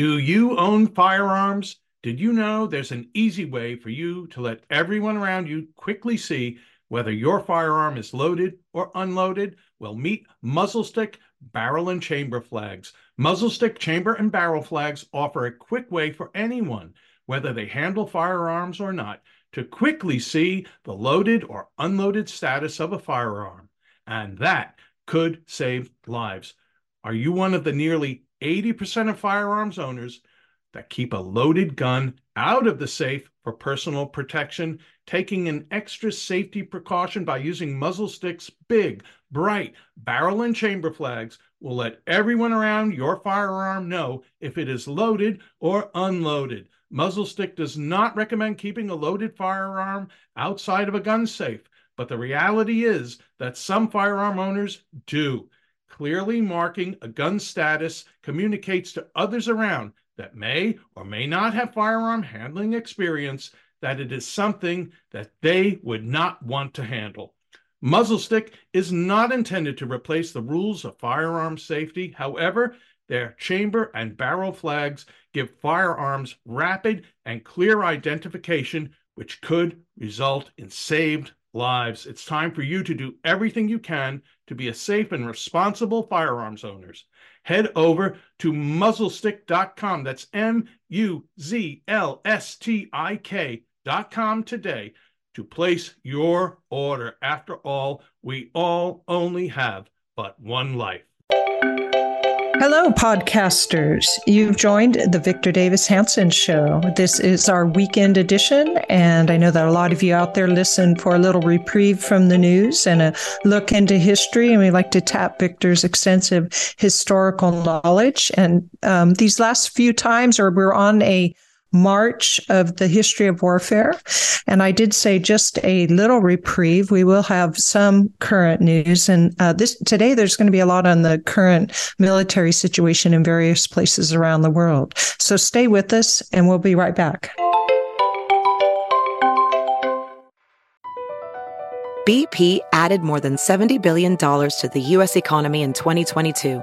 Do you own firearms? Did you know there's an easy way for you to let everyone around you quickly see whether your firearm is loaded or unloaded? Well, meet muzzle stick, barrel, and chamber flags. Muzzle stick, chamber, and barrel flags offer a quick way for anyone, whether they handle firearms or not, to quickly see the loaded or unloaded status of a firearm. And that could save lives. Are you one of the nearly 80% of firearms owners that keep a loaded gun out of the safe for personal protection, taking an extra safety precaution by using muzzle sticks, big, bright barrel and chamber flags will let everyone around your firearm know if it is loaded or unloaded. Muzzle stick does not recommend keeping a loaded firearm outside of a gun safe, but the reality is that some firearm owners do. Clearly marking a gun status communicates to others around that may or may not have firearm handling experience that it is something that they would not want to handle. Muzzle stick is not intended to replace the rules of firearm safety. However, their chamber and barrel flags give firearms rapid and clear identification, which could result in saved lives. It's time for you to do everything you can to be a safe and responsible firearms owners head over to muzzlestick.com. That's M U Z L S T I K.com today to place your order. After all, we all only have but one life. Hello, podcasters. You've joined the Victor Davis Hanson Show. This is our weekend edition, and I know that a lot of you out there listen for a little reprieve from the news and a look into history. And we like to tap Victor's extensive historical knowledge. And um, these last few times, or we're on a March of the history of warfare. And I did say just a little reprieve. We will have some current news. And uh, this today, there's going to be a lot on the current military situation in various places around the world. So stay with us and we'll be right back. BP added more than $70 billion to the U.S. economy in 2022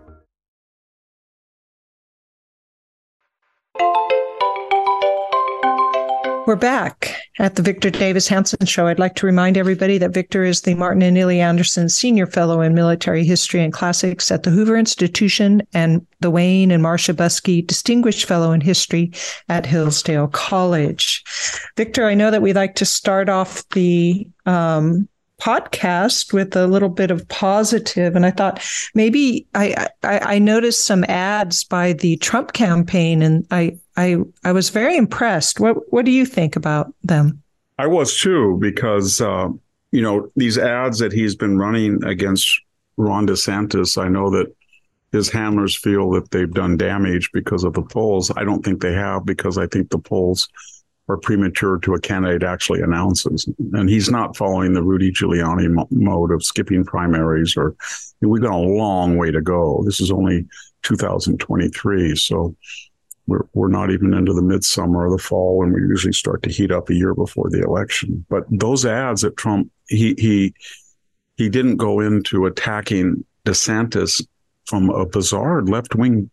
We're back at the Victor Davis Hanson Show. I'd like to remind everybody that Victor is the Martin and Illie Anderson Senior Fellow in Military History and Classics at the Hoover Institution and the Wayne and Marcia Buske Distinguished Fellow in History at Hillsdale College. Victor, I know that we like to start off the um, podcast with a little bit of positive and i thought maybe I, I i noticed some ads by the trump campaign and i i i was very impressed. What what do you think about them? I was too because uh, you know these ads that he's been running against ron desantis i know that his handlers feel that they've done damage because of the polls. I don't think they have because i think the polls or premature to a candidate actually announces. And he's not following the Rudy Giuliani mo- mode of skipping primaries or we've got a long way to go. This is only 2023. So we're, we're not even into the midsummer or the fall when we usually start to heat up a year before the election. But those ads that Trump, he, he, he didn't go into attacking DeSantis from a bizarre left wing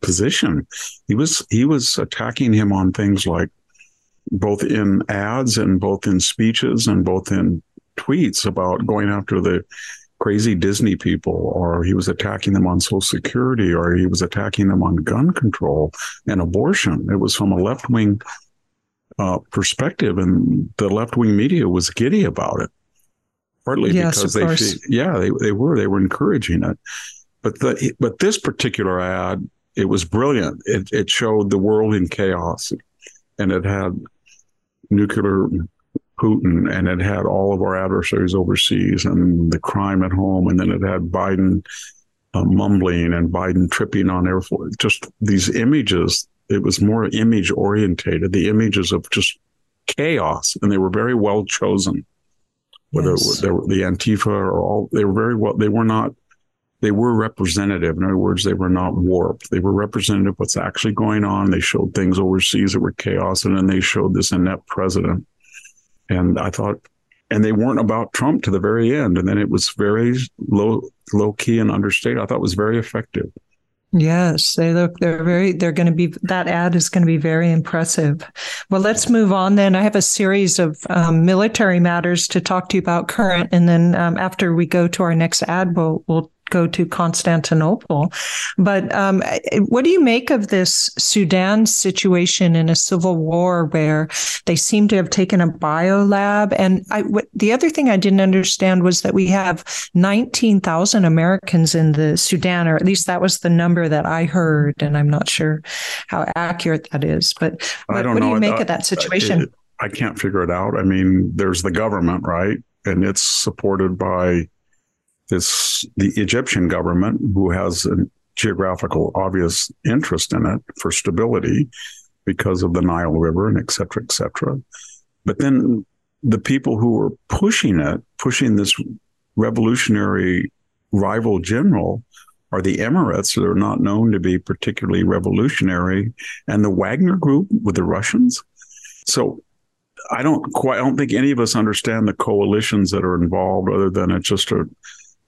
position. He was, he was attacking him on things like both in ads and both in speeches and both in tweets about going after the crazy Disney people, or he was attacking them on Social Security, or he was attacking them on gun control and abortion. It was from a left wing uh, perspective, and the left wing media was giddy about it. Partly yes, because they, course. yeah, they they were they were encouraging it, but the but this particular ad, it was brilliant. It it showed the world in chaos, and it had nuclear Putin, and it had all of our adversaries overseas and the crime at home, and then it had Biden uh, mumbling and Biden tripping on Air Force. Just these images. It was more image orientated. The images of just chaos, and they were very well chosen. Whether yes. they were the Antifa or all, they were very well. They were not. They were representative. In other words, they were not warped. They were representative of what's actually going on. They showed things overseas that were chaos, and then they showed this inept president. And I thought, and they weren't about Trump to the very end. And then it was very low, low key and understated. I thought was very effective. Yes, they look, they're very, they're going to be, that ad is going to be very impressive. Well, let's move on then. I have a series of um, military matters to talk to you about current. And then um, after we go to our next ad, we'll, we'll go to Constantinople. But um, what do you make of this Sudan situation in a civil war where they seem to have taken a biolab? And I, w- the other thing I didn't understand was that we have 19,000 Americans in the Sudan, or at least that was the number that I heard. And I'm not sure how accurate that is. But what, what do you make of that situation? It, I can't figure it out. I mean, there's the government, right? And it's supported by this the Egyptian government, who has a geographical obvious interest in it for stability because of the Nile River and et cetera, et cetera. But then the people who were pushing it, pushing this revolutionary rival general, are the Emirates that are not known to be particularly revolutionary, and the Wagner Group with the Russians. So I don't quite, I don't think any of us understand the coalitions that are involved, other than it's just a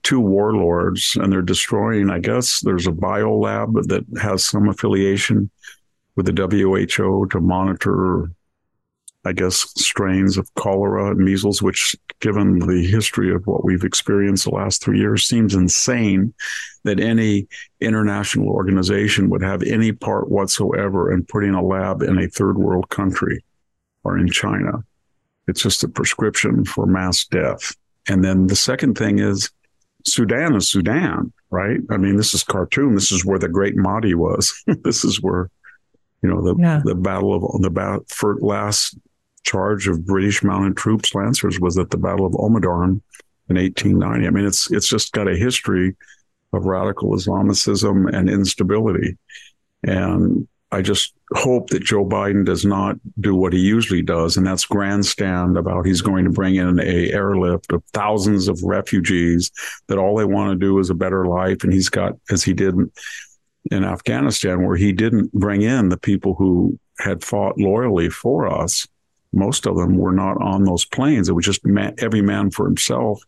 two warlords and they're destroying, I guess there's a bio lab that has some affiliation with the WHO to monitor, I guess, strains of cholera and measles, which, given the history of what we've experienced the last three years, seems insane that any international organization would have any part whatsoever in putting a lab in a third world country or in China. It's just a prescription for mass death. And then the second thing is Sudan is Sudan, right? I mean, this is Khartoum. This is where the Great Mahdi was. this is where, you know, the yeah. the battle of the bat, for last charge of British mounted troops, Lancers, was at the Battle of Omdurman in 1890. I mean, it's it's just got a history of radical Islamicism and instability, and I just hope that Joe Biden does not do what he usually does, and that's grandstand about he's going to bring in a airlift of thousands of refugees that all they want to do is a better life. And he's got, as he did in Afghanistan, where he didn't bring in the people who had fought loyally for us. Most of them were not on those planes. It was just man, every man for himself.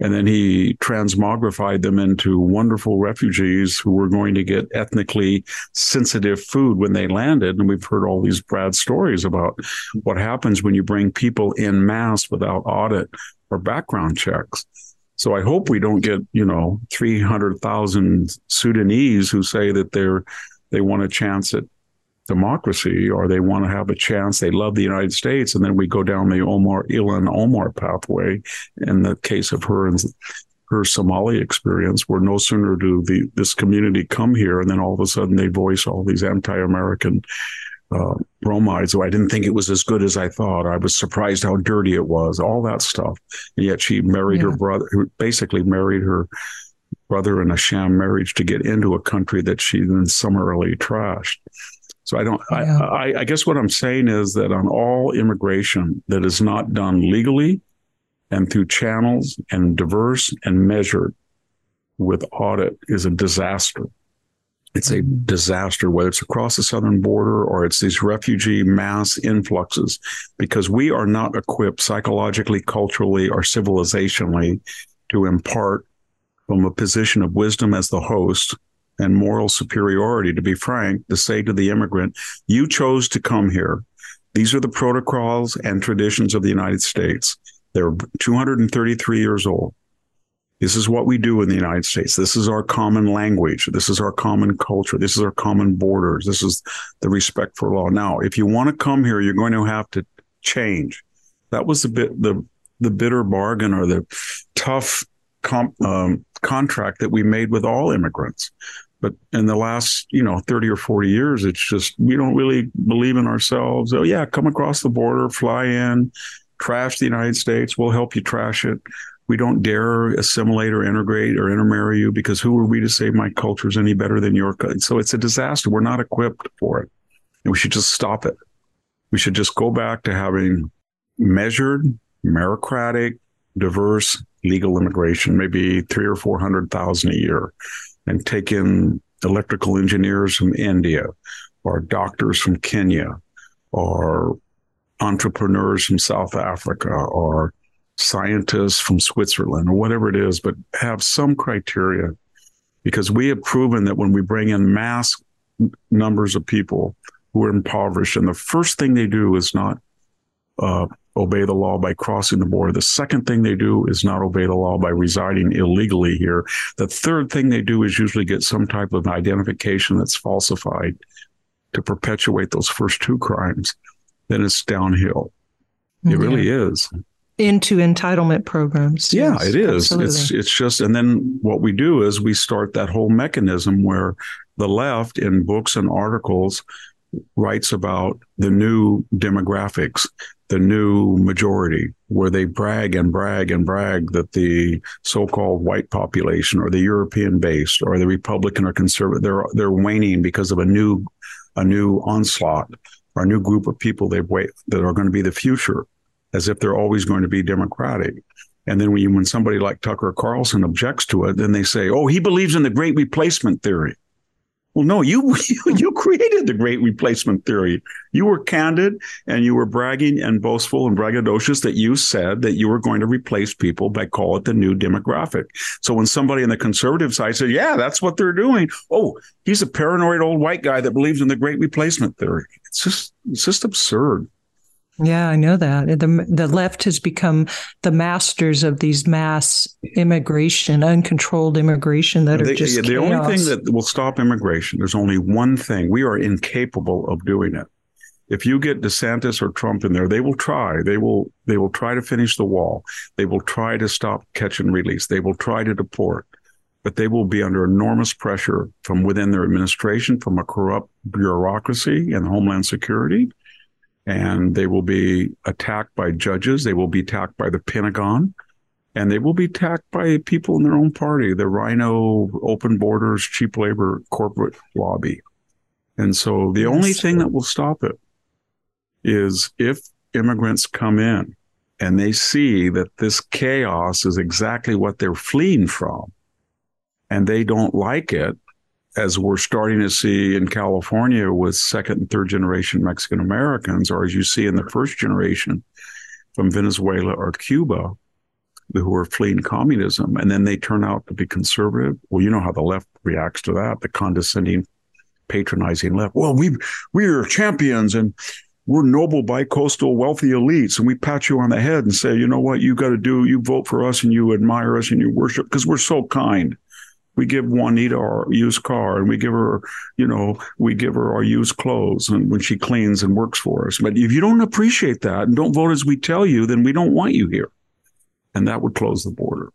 And then he transmogrified them into wonderful refugees who were going to get ethnically sensitive food when they landed. And we've heard all these bad stories about what happens when you bring people in mass without audit or background checks. So I hope we don't get, you know, 300,000 Sudanese who say that they're, they want a chance at democracy or they want to have a chance. They love the United States. And then we go down the Omar, Ilhan Omar pathway in the case of her and her Somali experience, where no sooner do the this community come here, and then all of a sudden they voice all these anti-American uh, bromides. So I didn't think it was as good as I thought. I was surprised how dirty it was. All that stuff, and yet she married yeah. her brother, who basically married her brother in a sham marriage to get into a country that she then summarily trashed. So I don't. Yeah. I, I guess what I'm saying is that on all immigration that is not done legally and through channels and diverse and measured with audit is a disaster. It's a disaster, whether it's across the southern border or it's these refugee mass influxes, because we are not equipped psychologically, culturally, or civilizationally to impart from a position of wisdom as the host and moral superiority, to be frank, to say to the immigrant, you chose to come here. These are the protocols and traditions of the United States. They're 233 years old. This is what we do in the United States. This is our common language. This is our common culture. This is our common borders. This is the respect for law. Now, if you want to come here, you're going to have to change. That was the bit the the bitter bargain or the tough comp, um, contract that we made with all immigrants But in the last, you know, 30 or 40 years, it's just, we don't really believe in ourselves. Oh, yeah, come across the border, fly in, trash the United States. We'll help you trash it. We don't dare assimilate or integrate or intermarry you because who are we to say my culture is any better than your? So it's a disaster. We're not equipped for it. And we should just stop it. We should just go back to having measured, meritocratic, diverse legal immigration, maybe three or 400,000 a year and take in electrical engineers from India or doctors from Kenya or entrepreneurs from South Africa or scientists from Switzerland or whatever it is, but have some criteria. Because we have proven that when we bring in mass numbers of people who are impoverished, and the first thing they do is not uh, obey the law by crossing the border. The second thing they do is not obey the law by residing illegally here. The third thing they do is usually get some type of identification that's falsified to perpetuate those first two crimes. Then it's downhill. It really is. Into entitlement programs. Yeah, yes, it is. Absolutely. It's it's just and then what we do is we start that whole mechanism where the left in books and articles writes about the new demographics, the new majority, where they brag and brag and brag that the so-called white population or the European based or the Republican or conservative, they're they're waning because of a new a new onslaught or a new group of people they wait that are going to be the future, as if they're always going to be democratic. And then when, you, when somebody like Tucker Carlson objects to it, then they say, "Oh, he believes in the great replacement theory." Well, no, you, you, you created the great replacement theory. You were candid and you were bragging and boastful and braggadocious that you said that you were going to replace people by call it the new demographic. So when somebody on the conservative side said, "Yeah, that's what they're doing," oh, he's a paranoid old white guy that believes in the great replacement theory. It's just it's just absurd. Yeah, I know that. The the left has become the masters of these mass immigration, uncontrolled immigration that are just the chaos. only thing that will stop immigration. There's only one thing. We are incapable of doing it. If you get DeSantis or Trump in there, they will try. They will they will try to finish the wall. They will try to stop catch and release. They will try to deport. But they will be under enormous pressure from within their administration, from a corrupt bureaucracy and Homeland Security and they will be attacked by judges. They will be attacked by the Pentagon and they will be attacked by people in their own party, the RINO open borders, cheap labor corporate lobby. And so the only thing that will stop it is if immigrants come in and they see that this chaos is exactly what they're fleeing from and they don't like it as we're starting to see in California with second and third generation Mexican Americans, or as you see in the first generation from Venezuela or Cuba, who are fleeing communism, and then they turn out to be conservative. Well, you know how the left reacts to that, the condescending, patronizing left. Well, we we are champions and we're noble bicoastal wealthy elites and we pat you on the head and say you know what you got to do you vote for us and you admire us and you worship because we're so kind we give Juanita our used car and we give her, you know, we give her our used clothes and when she cleans and works for us. But if you don't appreciate that and don't vote as we tell you, then we don't want you here. And that would close the border.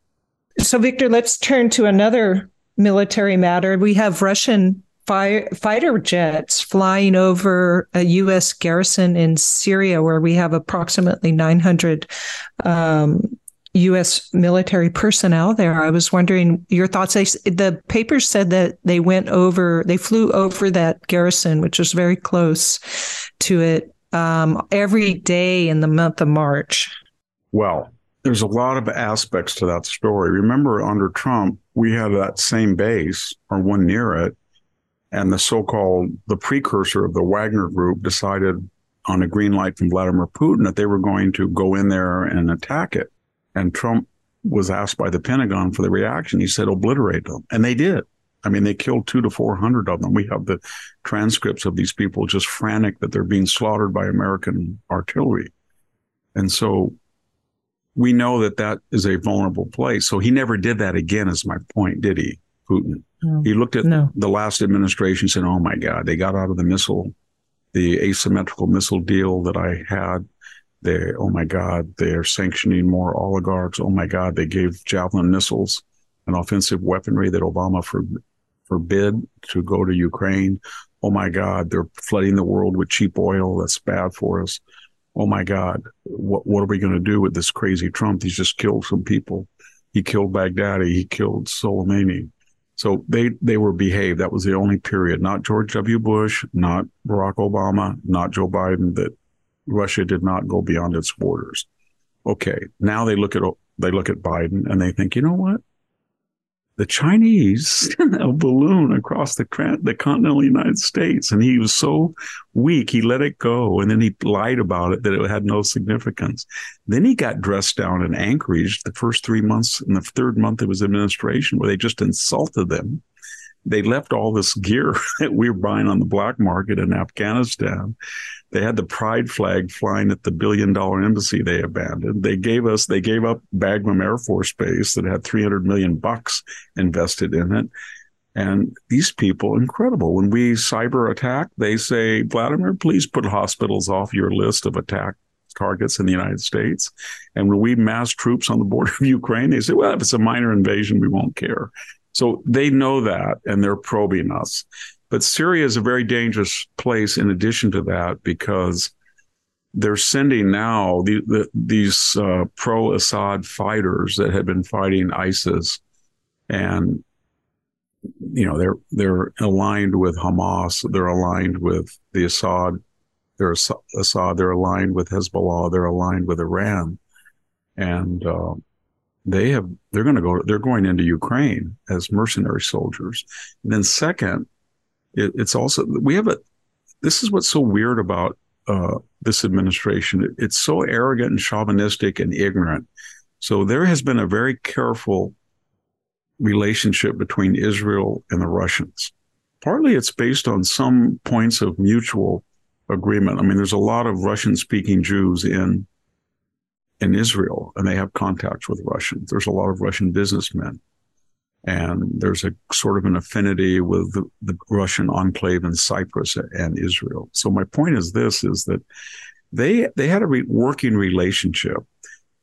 So, Victor, let's turn to another military matter. We have Russian fire, fighter jets flying over a U.S. garrison in Syria, where we have approximately 900 um, U.S. military personnel there. I was wondering your thoughts. They, the papers said that they went over, they flew over that garrison, which was very close to it, um, every day in the month of March. Well, there's a lot of aspects to that story. Remember, under Trump, we had that same base or one near it, and the so-called the precursor of the Wagner Group decided on a green light from Vladimir Putin that they were going to go in there and attack it. And Trump was asked by the Pentagon for the reaction. He said, obliterate them. And they did. I mean, they killed two to 400 of them. We have the transcripts of these people just frantic that they're being slaughtered by American artillery. And so we know that that is a vulnerable place. So he never did that again, is my point, did he, Putin? No. He looked at no. the last administration and said, oh my God, they got out of the missile, the asymmetrical missile deal that I had they, oh my God, they're sanctioning more oligarchs. Oh my God, they gave Javelin missiles and offensive weaponry that Obama for, forbid to go to Ukraine. Oh my God, they're flooding the world with cheap oil. That's bad for us. Oh my God, what what are we going to do with this crazy Trump? He's just killed some people. He killed Baghdadi. He killed Soleimani. So they they were behaved. That was the only period. Not George W. Bush, not Barack Obama, not Joe Biden. That Russia did not go beyond its borders. Okay, now they look at they look at Biden and they think, you know what? the Chinese a balloon across the, the continental United States, and he was so weak, he let it go, and then he lied about it that it had no significance. Then he got dressed down in Anchorage the first three months, in the third month of his administration, where they just insulted them. They left all this gear that we were buying on the black market in Afghanistan they had the pride flag flying at the billion dollar embassy they abandoned. They gave us, they gave up Bagram Air Force Base that had 300 million bucks invested in it. And these people, incredible. When we cyber attack, they say, Vladimir, please put hospitals off your list of attack targets in the United States. And when we mass troops on the border of Ukraine, they say, well, if it's a minor invasion, we won't care. So they know that and they're probing us. But Syria is a very dangerous place in addition to that because they're sending now the, the, these uh, pro Assad fighters that had been fighting ISIS and you know they're they're aligned with Hamas they're aligned with the Assad they're Assad they're aligned with Hezbollah they're aligned with Iran. And uh, they have they're going to go they're going into Ukraine as mercenary soldiers. And then second it, it's also we have a. This is what's so weird about uh, this administration. It, it's so arrogant and chauvinistic and ignorant. So there has been a very careful relationship between Israel and the Russians. Partly it's based on some points of mutual agreement. I mean, there's a lot of Russian speaking Jews in in Israel and they have contacts with Russians. There's a lot of Russian businessmen and there's a sort of an affinity with the, the, Russian enclave in Cyprus and Israel. So my point is this: is that they they had a re- working relationship.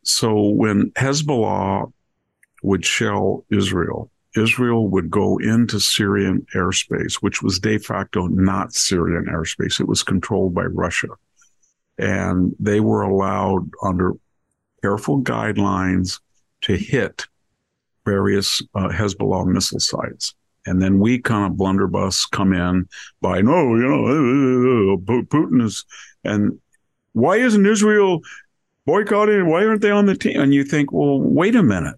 So when Hezbollah would shell Israel, Israel would go into Syrian airspace, which was de facto not Syrian airspace. It was controlled by Russia, and they were allowed under careful guidelines to hit various uh, Hezbollah missile sites. And then we kind of blunderbuss come in by, no, you know, uh, uh, uh, Putin is, and why isn't Israel boycotting? Why aren't they on the team? And you think, well, wait a minute.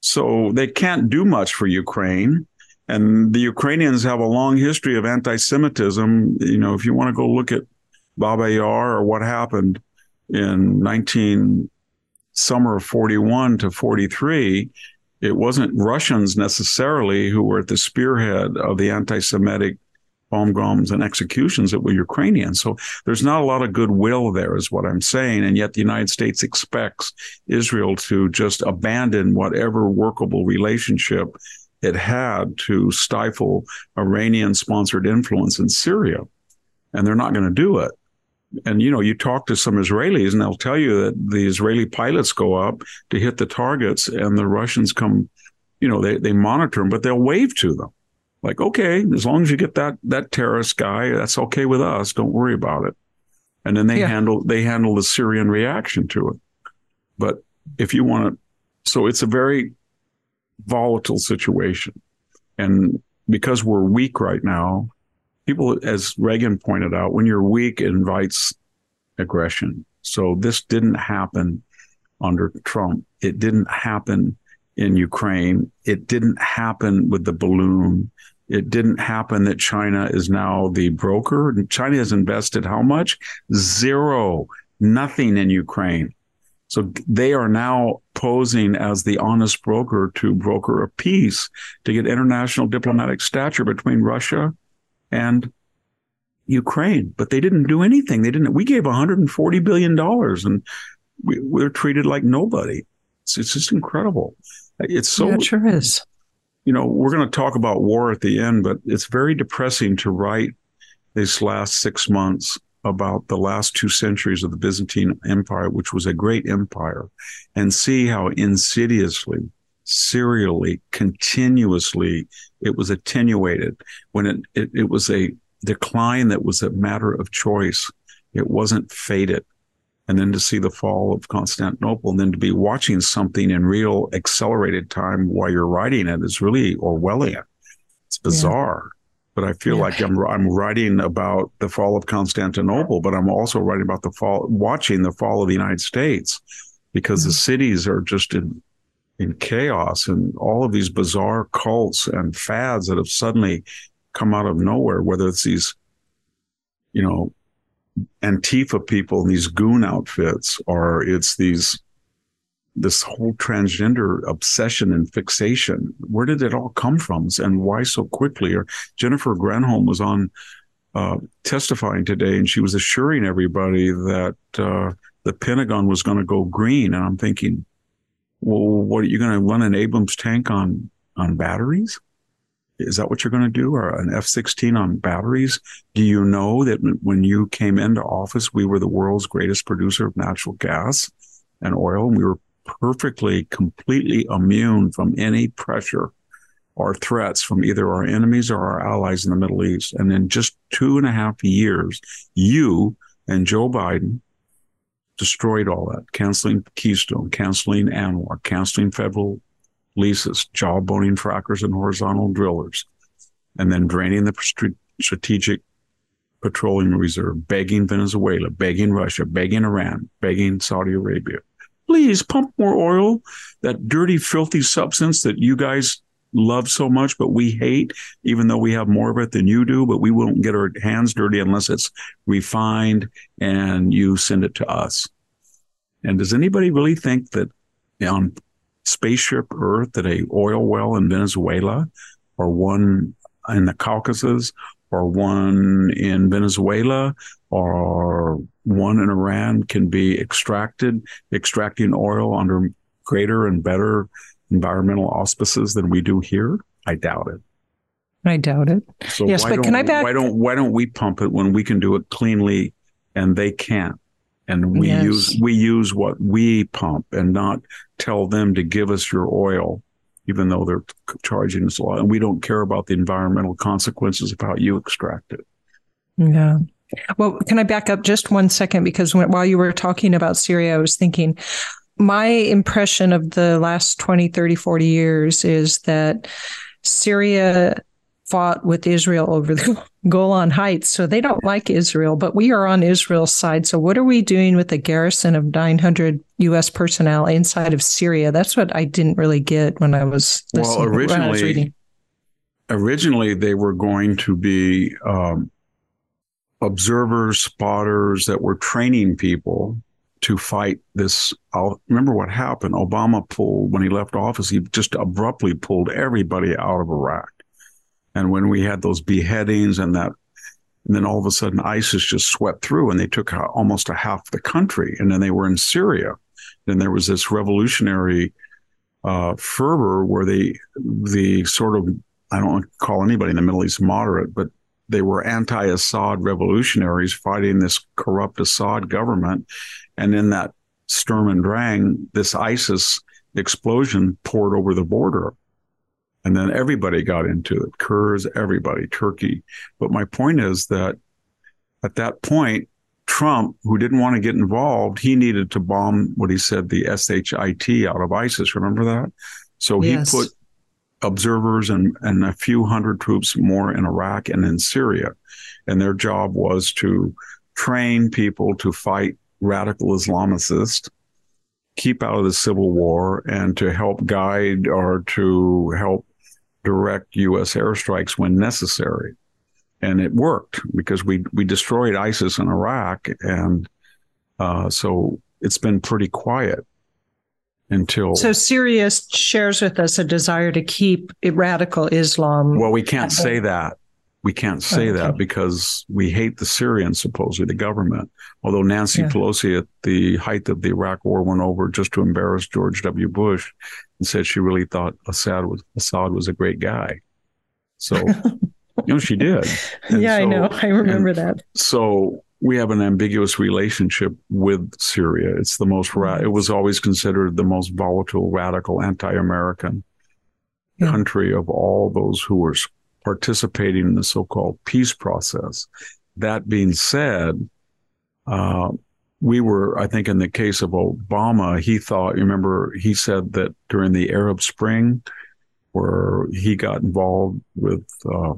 So they can't do much for Ukraine. And the Ukrainians have a long history of anti Semitism. You know, if you want to go look at Baba Yar or what happened in 19 summer of 41 to 43, it wasn't Russians necessarily who were at the spearhead of the anti-Semitic pogroms and executions that were Ukrainians. So there's not a lot of goodwill there, is what I'm saying. And yet the United States expects Israel to just abandon whatever workable relationship it had to stifle Iranian sponsored influence in Syria. And they're not going to do it and you know you talk to some israelis and they'll tell you that the israeli pilots go up to hit the targets and the russians come you know they, they monitor them but they'll wave to them. Like okay as long as you get that that terrorist guy that's okay with us. Don't worry about it. And then they yeah. handle they handle the syrian reaction to it. But if you want to so it's a very volatile situation. And because we're weak right now people, as Reagan pointed out, when you're weak, it invites aggression. So this didn't happen under Trump. It didn't happen in Ukraine. It didn't happen with the balloon. It didn't happen that China is now the broker. China has invested how much? Zero, nothing in Ukraine. So they are now posing as the honest broker to broker a peace to get international diplomatic stature between Russia and Ukraine, but they didn't do anything. They didn't. We gave 140 billion dollars, and we, we're treated like nobody. It's, it's just incredible. It's so. Yeah, it sure is. You know, we're going to talk about war at the end, but it's very depressing to write these last six months about the last two centuries of the Byzantine Empire, which was a great empire, and see how insidiously serially, continuously. It was attenuated when it, it, it was a decline that was a matter of choice. It wasn't fated. And then to see the fall of Constantinople and then to be watching something in real accelerated time while you're writing it is really Orwellian. It's bizarre. Yeah. But I feel yeah. like I'm I'm writing about the fall of Constantinople, but I'm also writing about the fall, watching the fall of the United States, because mm-hmm. the cities are just in in chaos and all of these bizarre cults and fads that have suddenly come out of nowhere, whether it's these, you know, Antifa people in these goon outfits, or it's these this whole transgender obsession and fixation. Where did it all come from, and why so quickly? Or Jennifer Granholm was on uh, testifying today, and she was assuring everybody that uh, the Pentagon was going to go green. And I'm thinking, well, what are you going to run an Abrams tank on on batteries? Is that what you're going to do, or an F-16 on batteries? Do you know that when you came into office, we were the world's greatest producer of natural gas and oil, and we were perfectly, completely immune from any pressure or threats from either our enemies or our allies in the Middle East. And in just two and a half years, you and Joe Biden destroyed all that, canceling Keystone, canceling ANWR, canceling federal leases, jawboning frackers and horizontal drillers, and then draining the strategic petroleum reserve, begging Venezuela, begging Russia, begging Iran, begging Saudi Arabia. Please pump more oil, that dirty, filthy substance that you guys love so much, but we hate, even though we have more of it than you do, but we won't get our hands dirty unless it's refined and you send it to us. And does anybody really think that on spaceship Earth that a oil well in Venezuela or one in the Caucasus or one in Venezuela or one in Iran can be extracted, extracting oil under greater and better environmental auspices than we do here? I doubt it. I doubt it. So yes, but can I back? Why don't Why don't we pump it when we can do it cleanly, and they can't? and we yes. use we use what we pump and not tell them to give us your oil even though they're charging us a lot and we don't care about the environmental consequences of how you extract it yeah well can i back up just one second because when, while you were talking about syria i was thinking my impression of the last 20 30 40 years is that syria fought with Israel over the Golan Heights. So they don't like Israel, but we are on Israel's side. So what are we doing with a garrison of 900 U.S. personnel inside of Syria? That's what I didn't really get when I was listening. Well, originally, originally they were going to be um, observers, spotters that were training people to fight this. I'll remember what happened. Obama pulled when he left office. He just abruptly pulled everybody out of Iraq and when we had those beheadings and that, and then all of a sudden ISIS just swept through and they took almost a half the country. And then they were in Syria. Then there was this revolutionary uh, fervor where they, the sort of, I don't call anybody in the Middle East moderate, but they were anti-Assad revolutionaries fighting this corrupt Assad government. And in that Sturm and Drang, this ISIS explosion poured over the border. And then everybody got into it Kurds, everybody, Turkey. But my point is that at that point, Trump, who didn't want to get involved, he needed to bomb what he said the SHIT out of ISIS. Remember that? So yes. he put observers and, and a few hundred troops more in Iraq and in Syria. And their job was to train people to fight radical Islamicists, keep out of the civil war, and to help guide or to help direct U.S. airstrikes when necessary. And it worked because we, we destroyed ISIS in Iraq. And uh, so it's been pretty quiet until. So Syria shares with us a desire to keep radical Islam. Well, we can't say that. We can't say oh, okay. that because we hate the Syrians, supposedly, the government. Although Nancy yeah. Pelosi, at the height of the Iraq War, went over just to embarrass George W. Bush and said she really thought Assad was Assad was a great guy. So, you know, she did. And yeah, so, I know. I remember that. So we have an ambiguous relationship with Syria. It's the most, ra- it was always considered the most volatile, radical, anti-American yeah. country of all those who were participating in the so-called peace process. That being said, uh, we were, I think, in the case of Obama, he thought, You remember, he said that during the Arab Spring, where he got involved with uh,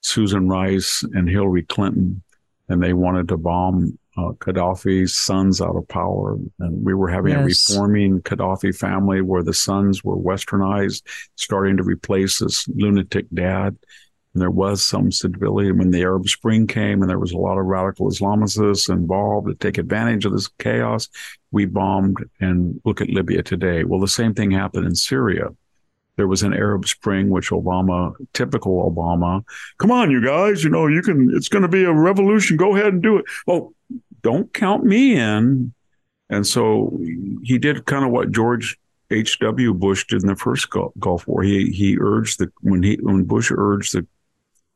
Susan Rice and Hillary Clinton, and they wanted to bomb uh, Gaddafi's sons out of power. And we were having yes. a reforming Gaddafi family where the sons were westernized, starting to replace this lunatic dad. And there was some stability when the Arab Spring came and there was a lot of radical Islamists involved to take advantage of this chaos. We bombed and look at Libya today. Well, the same thing happened in Syria. There was an Arab Spring, which Obama, typical Obama, come on, you guys, you know, you can, it's going to be a revolution. Go ahead and do it. Well, don't count me in. And so he did kind of what George H.W. Bush did in the first Gulf War. He, he urged the, when he, when Bush urged the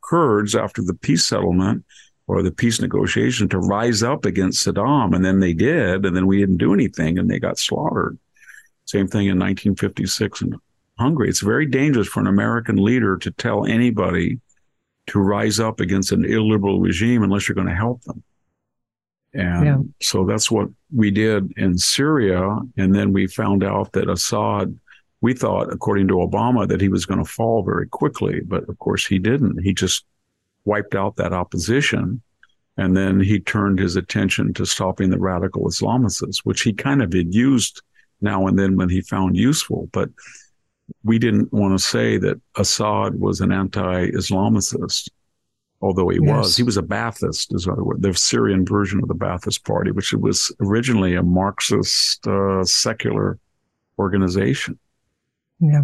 Kurds after the peace settlement or the peace negotiation to rise up against Saddam. And then they did. And then we didn't do anything and they got slaughtered. Same thing in 1956 in Hungary. It's very dangerous for an American leader to tell anybody to rise up against an illiberal regime unless you're going to help them. And yeah. so that's what we did in Syria. And then we found out that Assad we thought, according to Obama, that he was going to fall very quickly, but of course he didn't. He just wiped out that opposition. And then he turned his attention to stopping the radical Islamicists, which he kind of had used now and then when he found useful. But we didn't want to say that Assad was an anti-Islamicist, although he yes. was. He was a Ba'athist, is the Syrian version of the Ba'athist Party, which was originally a Marxist uh, secular organization. Yeah.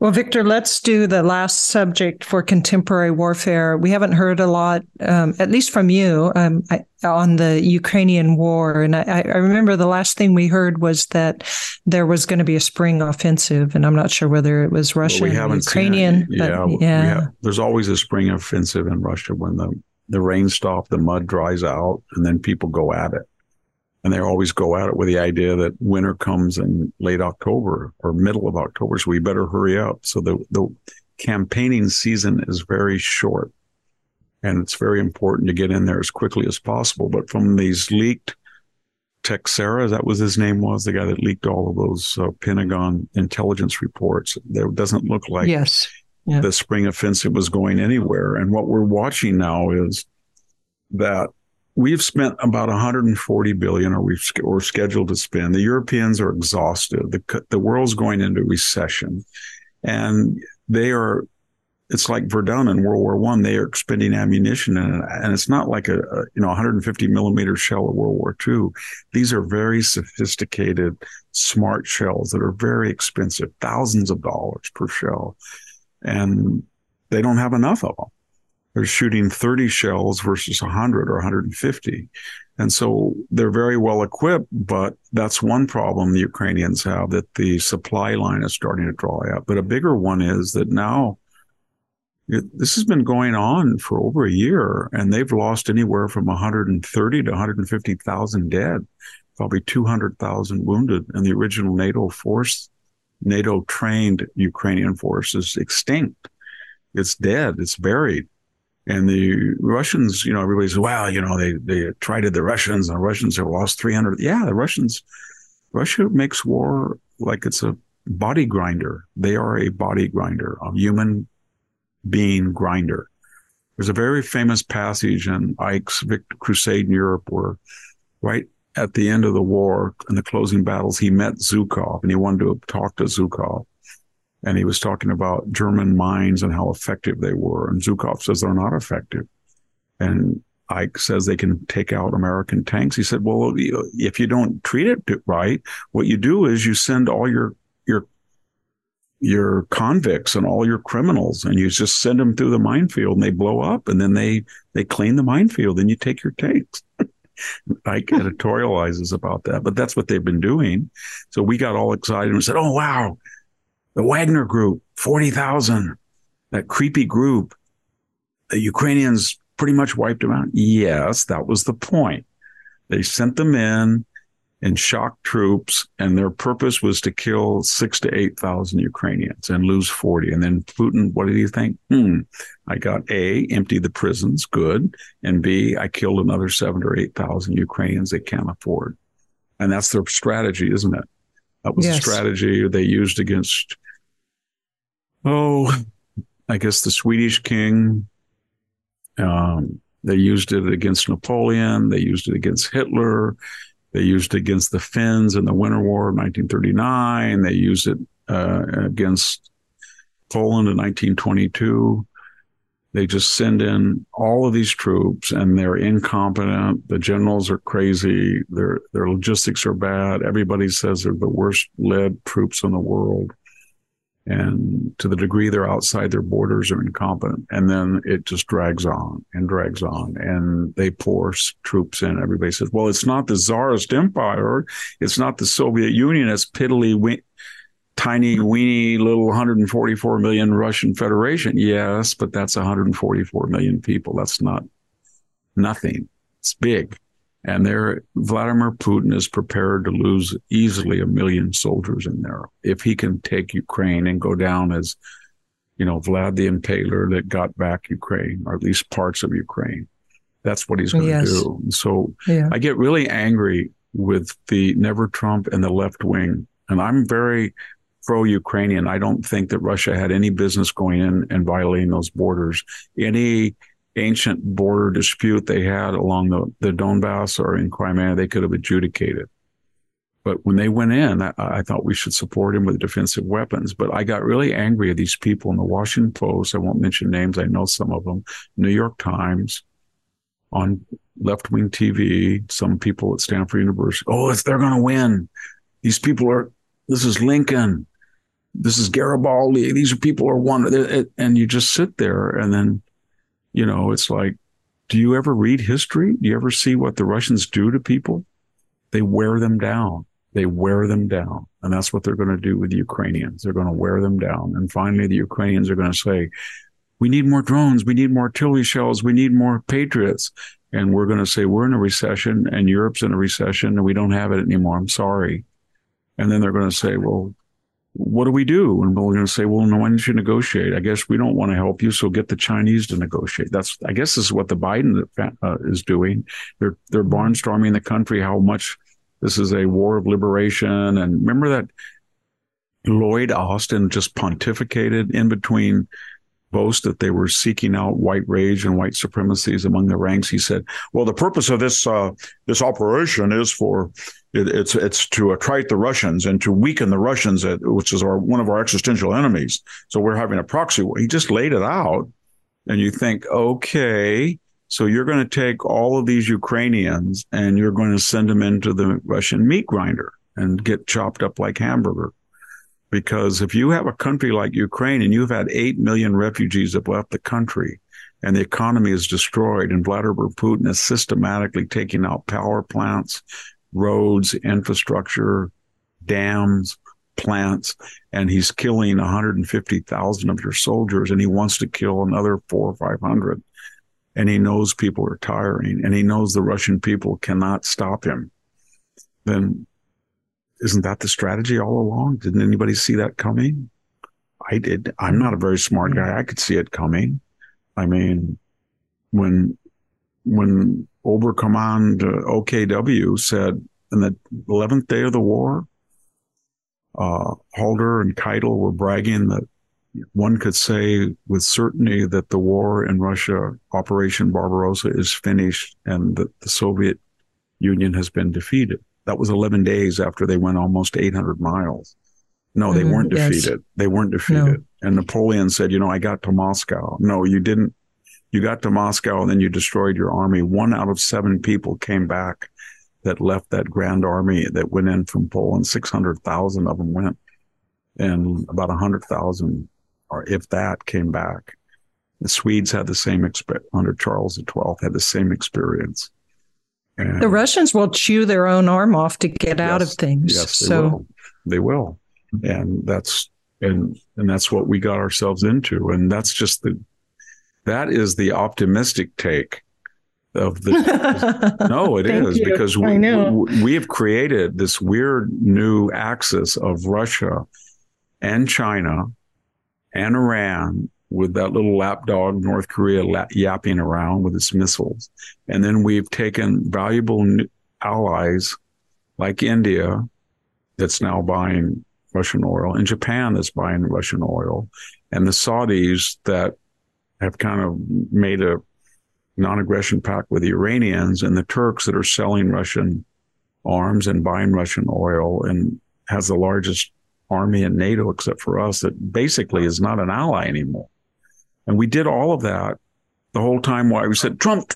Well, Victor, let's do the last subject for contemporary warfare. We haven't heard a lot, um, at least from you, um, I, on the Ukrainian war. And I, I, remember the last thing we heard was that there was going to be a spring offensive, and I'm not sure whether it was Russian or Ukrainian. Yeah, yeah. Have, there's always a spring offensive in Russia when the the rain stops, the mud dries out, and then people go at it and they always go at it with the idea that winter comes in late October or middle of October, so we better hurry up. So the the campaigning season is very short, and it's very important to get in there as quickly as possible. But from these leaked Teixeira, that was his name was the guy that leaked all of those uh, Pentagon intelligence reports. There doesn't look like yes. Yeah. the spring offensive was going anywhere. And what we're watching now is that we've spent about 140 billion or we've or scheduled to spend. The europeans are exhausted. The the world's going into recession. And they are it's like verdun in world war one. They are expending ammunition and, and it's not like a, a, you know 150 millimeter shell of world war two. These are very sophisticated smart shells that are very expensive thousands of dollars per shell. And they don't have enough of them they're shooting 30 shells versus 100 or 150. And so they're very well equipped, but that's one problem the Ukrainians have that the supply line is starting to dry up. But a bigger one is that now this has been going on for over a year and they've lost anywhere from 130 to 150,000 dead, probably 200,000 wounded. And the original NATO force, NATO trained Ukrainian force is extinct. It's dead. It's buried. And the Russians, you know, everybody says, wow, you know, they, they tried the Russians and the Russians have lost 300. Yeah, the Russians, Russia makes war like it's a body grinder. They are a body grinder, a human being grinder. There's a very famous passage in Ike's Victor Crusade in Europe where right at the end of the war in the closing battles, he met Zhukov and he wanted to talk to Zhukov and he was talking about German mines and how effective they were. And Zhukov says they're not effective. And Ike says they can take out American tanks. He said, well, if you don't treat it right, what you do is you send all your, your, your convicts and all your criminals and you just send them through the minefield and they blow up and then they, they clean the minefield and you take your tanks. Ike editorializes about that, but that's what they've been doing. So we got all excited and said, Oh, wow, the Wagner group, 40,000, that creepy group. The Ukrainians pretty much wiped them out. Yes, that was the point. They sent them in and shock troops, and their purpose was to kill six to 8,000 Ukrainians and lose 40. And then Putin, what did he think? Hmm, I got A, empty the prisons, good. And B, I killed another seven or 8,000 Ukrainians they can't afford. And that's their strategy, isn't it? That was yes. a strategy they used against, oh, I guess the Swedish king. Um, they used it against Napoleon. They used it against Hitler. They used it against the Finns in the Winter War of 1939. They used it uh, against Poland in 1922. They just send in all of these troops and they're incompetent. The generals are crazy. Their their logistics are bad. Everybody says they're the worst led troops in the world and to the degree they're outside their borders are incompetent and then it just drags on and drags on. And they pour troops in. Everybody says well it's not the czarist empire. It's not the soviet union. It's piddly we- tiny weeny little 144 million russian federation. Yes but that's 144 million people. That's not nothing. It's big and there, Vladimir Putin is prepared to lose easily a million soldiers in there if he can take Ukraine and go down as, you know, Vlad the Impaler that got back Ukraine, or at least parts of Ukraine. That's what he's going to yes. do. So yeah. I get really angry with the Never Trump and the left wing. And I'm very pro Ukrainian. I don't think that Russia had any business going in and violating those borders. Any ancient border dispute they had along the, the Donbass or in Crimea, they could have adjudicated. But when they went in, I, I, thought we should support him with defensive weapons. But I got really angry at these people in the Washington Post. I won't mention names. I know some of them. New York Times, on left wing TV, some people at Stanford University. Oh, it's, they're going to win. These people are, this is Lincoln. This is Garibaldi. These are people are one. And you just sit there and then you know, it's like, do you ever read history? Do you ever see what the Russians do to people? They wear them down. They wear them down. And that's what they're going to do with the Ukrainians. They're going to wear them down. And finally, the Ukrainians are going to say, we need more drones. We need more artillery shells. We need more patriots. And we're going to say, we're in a recession and Europe's in a recession and we don't have it anymore. I'm sorry. And then they're going to say, well, what do we do? And we're going to say, well, no, why don't you negotiate? I guess we don't want to help you, so get the Chinese to negotiate. That's, I guess, this is what the Biden uh, is doing. They're they're barnstorming the country how much this is a war of liberation. And remember that Lloyd Austin just pontificated in between boast that they were seeking out white rage and white supremacies among the ranks. He said, "Well, the purpose of this uh, this operation is for it, it's it's to attrite the Russians and to weaken the Russians, uh, which is our one of our existential enemies. So we're having a proxy war." He just laid it out, and you think, okay. So you're going to take all of these Ukrainians and you're going to send them into the Russian meat grinder and get chopped up like hamburger. Because if you have a country like Ukraine and you've had 8 million refugees have left the country and the economy is destroyed and Vladimir Putin is systematically taking out power plants, roads, infrastructure, dams, plants, and he's killing 150,000 of your soldiers and he wants to kill another four or 500. And he knows people are tiring and he knows the Russian people cannot stop him. Then isn't that the strategy all along? Didn't anybody see that coming? I did. I'm not a very smart guy. Hmm. I could see it coming. I mean, when when Oberkommand OKW said in the 11th day of the war, uh, Halder and Keitel were bragging that one could say with certainty that the war in Russia, Operation Barbarossa, is finished and that the Soviet Union has been defeated. That was 11 days after they went almost 800 miles. No, they mm-hmm, weren't defeated. Yes. They weren't defeated. No. And Napoleon said, you know, I got to Moscow. No, you didn't. You got to Moscow and then you destroyed your army. One out of seven people came back that left that grand army that went in from Poland. 600,000 of them went and about 100,000 or if that came back. The Swedes had the same experience under Charles XII had the same experience. And the Russians will chew their own arm off to get yes, out of things. Yes, they so will. they will, and that's and and that's what we got ourselves into, and that's just the That is the optimistic take of the. no, it is you. because we, we, we have created this weird new axis of Russia and China and Iran with that little lapdog North Korea la- yapping around with its missiles. And then we've taken valuable allies like India that's now buying Russian oil and Japan that's buying Russian oil and the Saudis that have kind of made a non-aggression pact with the Iranians and the Turks that are selling Russian arms and buying Russian oil and has the largest army in NATO except for us that basically is not an ally anymore. And we did all of that the whole time why we said Trump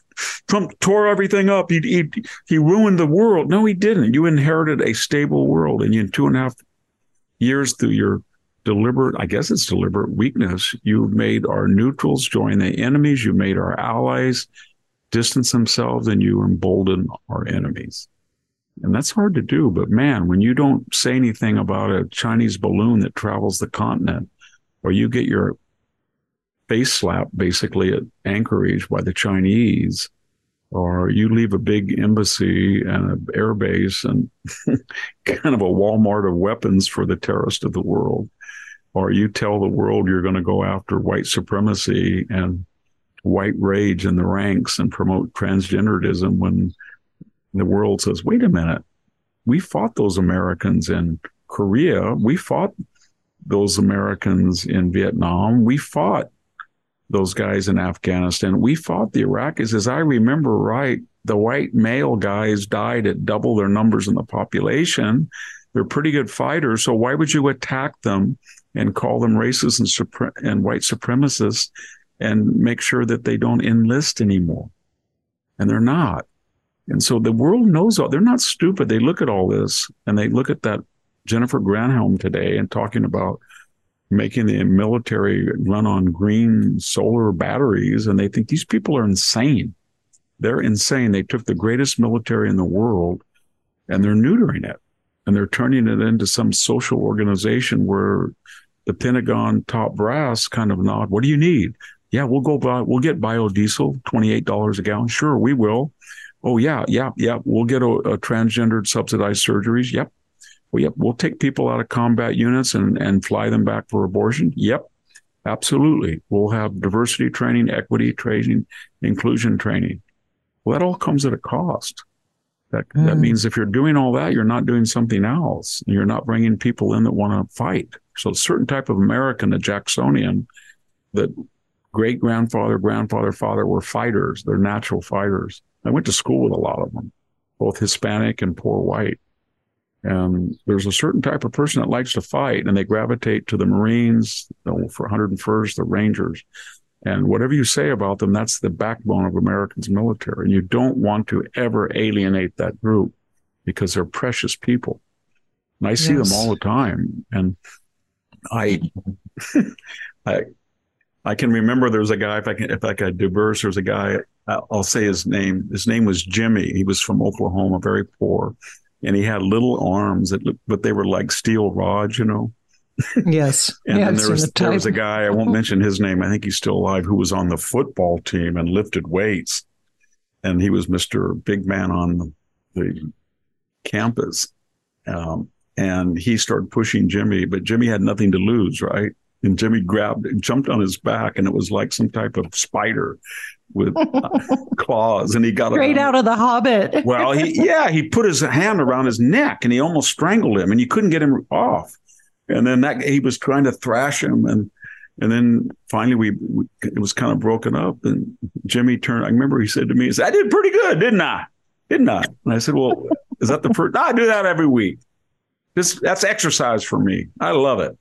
Trump tore everything up. He, he he ruined the world. No, he didn't. You inherited a stable world, and in two and a half years through your deliberate, I guess it's deliberate weakness, You've made our neutrals join the enemies. You've made our allies distance themselves, and you embolden our enemies. And that's hard to do. But man, when you don't say anything about a Chinese balloon that travels the continent, or you get your face slapped basically at Anchorage by the Chinese, or you leave a big embassy and an air base and kind of a Walmart of weapons for the terrorist of the world, or you tell the world you're going to go after white supremacy and white rage in the ranks and promote transgenderism when the world says, wait a minute, we fought those Americans in Korea. We fought those Americans in Vietnam. We fought those guys in Afghanistan. We fought the Iraqis. As I remember right, the white male guys died at double their numbers in the population. They're pretty good fighters. So why would you attack them and call them racist and, supre- and white supremacists and make sure that they don't enlist anymore? And they're not. And so the world knows all, they're not stupid. They look at all this and they look at that Jennifer Granholm today and talking about making the military run on green solar batteries. And they think these people are insane. They're insane. They took the greatest military in the world and they're neutering it and they're turning it into some social organization where the Pentagon top brass kind of nod. What do you need? Yeah, we'll go buy, we'll get biodiesel, $28 a gallon. Sure, we will. Oh, yeah, yeah, yeah. We'll get a, a transgendered subsidized surgeries. Yep. Well, yep. We'll take people out of combat units and, and fly them back for abortion. Yep. Absolutely. We'll have diversity training, equity training, inclusion training. Well, that all comes at a cost. That, mm. that means if you're doing all that, you're not doing something else. You're not bringing people in that want to fight. So a certain type of American, a Jacksonian, that great grandfather, grandfather, father were fighters. They're natural fighters. I went to school with a lot of them, both Hispanic and poor white. And there's a certain type of person that likes to fight and they gravitate to the Marines, the for 101st, the Rangers. And whatever you say about them, that's the backbone of Americans' military. And you don't want to ever alienate that group because they're precious people. And I see yes. them all the time. And I, I, I can remember there was a guy, if I can, if I could diverse, there was a guy, I'll say his name. His name was Jimmy. He was from Oklahoma, very poor. And he had little arms that looked, but they were like steel rods, you know? Yes. and yeah, then there was, the there was a guy, I won't mention his name. I think he's still alive, who was on the football team and lifted weights. And he was Mr. Big Man on the campus. Um, and he started pushing Jimmy, but Jimmy had nothing to lose, right? And Jimmy grabbed, jumped on his back, and it was like some type of spider with uh, claws, and he got straight out of the Hobbit. well, he yeah, he put his hand around his neck, and he almost strangled him, and you couldn't get him off. And then that he was trying to thrash him, and and then finally we, we it was kind of broken up, and Jimmy turned. I remember he said to me, he said, "I did pretty good, didn't I? Didn't I?" And I said, "Well, is that the first? No, I do that every week. This that's exercise for me. I love it."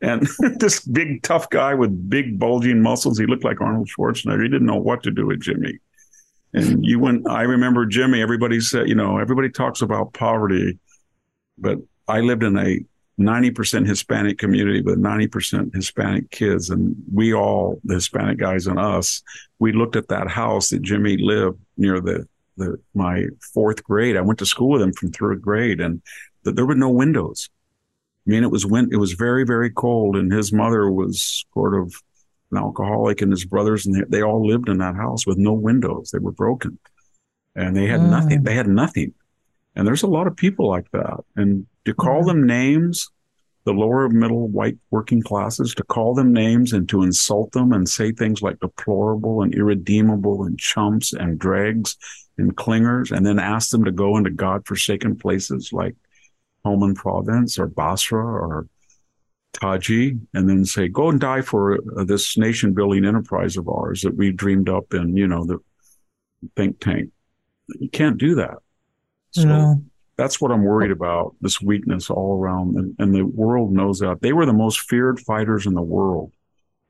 And this big tough guy with big bulging muscles, he looked like Arnold Schwarzenegger. He didn't know what to do with Jimmy. And you went, I remember Jimmy, everybody said, you know, everybody talks about poverty, but I lived in a 90% Hispanic community with 90% Hispanic kids. And we all, the Hispanic guys and us, we looked at that house that Jimmy lived near the, the my fourth grade. I went to school with him from third grade and th- there were no windows. I mean, it was win- it was very, very cold, and his mother was sort of an alcoholic and his brothers, and they, they all lived in that house with no windows. They were broken, and they had mm. nothing. They had nothing. And there's a lot of people like that. And to call mm. them names, the lower middle white working classes, to call them names and to insult them and say things like deplorable and irredeemable and chumps and dregs and clingers, and then ask them to go into God-forsaken places like Helmand Province or Basra or Taji and then say, go and die for uh, this nation building enterprise of ours that we dreamed up in, you know, the think tank. You can't do that. So no. that's what I'm worried about this weakness all around. And, and the world knows that. They were the most feared fighters in the world.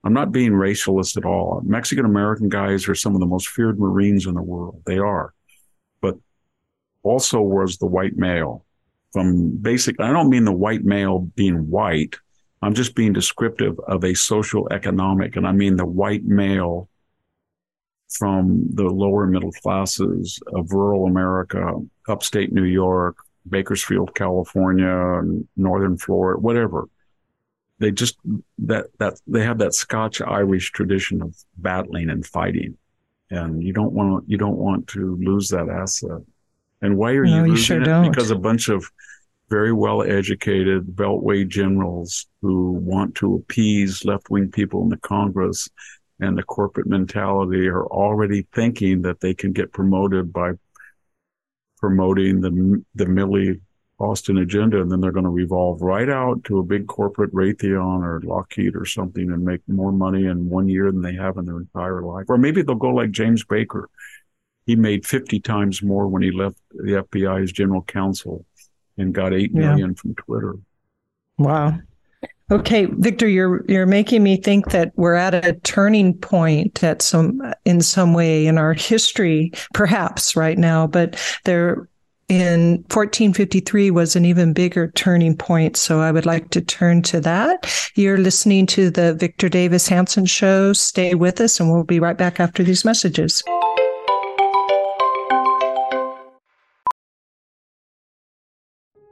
I'm not being racialist at all. Mexican American guys are some of the most feared Marines in the world. They are. But also was the white male from basic, I don't mean the white male being white. I'm just being descriptive of a social economic, and I mean the white male from the lower middle classes of rural America, upstate New York, Bakersfield, California, northern Florida, whatever. They just that that they have that Scotch Irish tradition of battling and fighting, and you don't want you don't want to lose that asset. And why are no, you losing you sure it? Don't. Because a bunch of very well educated beltway generals who want to appease left wing people in the Congress and the corporate mentality are already thinking that they can get promoted by promoting the the Milley Austin agenda, and then they're going to revolve right out to a big corporate Raytheon or Lockheed or something and make more money in one year than they have in their entire life. Or maybe they'll go like James Baker. He made 50 times more when he left the FBI as general counsel and got eight million yeah. from Twitter. Wow. Okay, Victor, you're you're making me think that we're at a turning point at some in some way in our history, perhaps right now, but there in 1453 was an even bigger turning point. So I would like to turn to that. You're listening to the Victor Davis Hanson show. Stay with us and we'll be right back after these messages.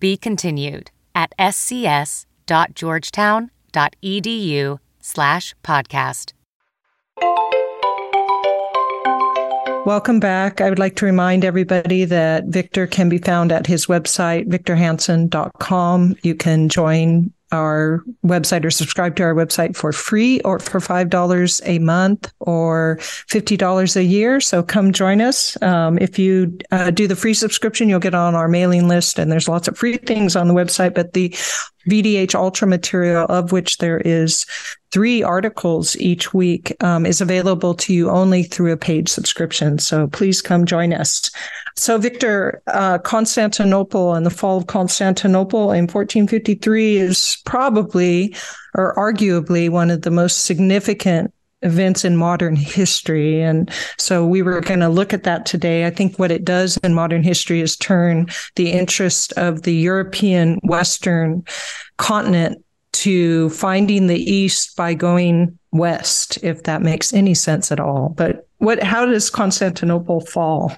be continued at scs.georgetown.edu slash podcast. Welcome back. I would like to remind everybody that Victor can be found at his website, victorhanson.com. You can join our website or subscribe to our website for free or for $5 a month or $50 a year. So come join us. Um, if you uh, do the free subscription, you'll get on our mailing list and there's lots of free things on the website, but the VDH Ultra material, of which there is three articles each week, um, is available to you only through a paid subscription. So please come join us. So, Victor, uh, Constantinople and the fall of Constantinople in 1453 is probably or arguably one of the most significant events in modern history. And so we were going to look at that today. I think what it does in modern history is turn the interest of the European Western continent to finding the East by going west, if that makes any sense at all. But what, how does Constantinople fall?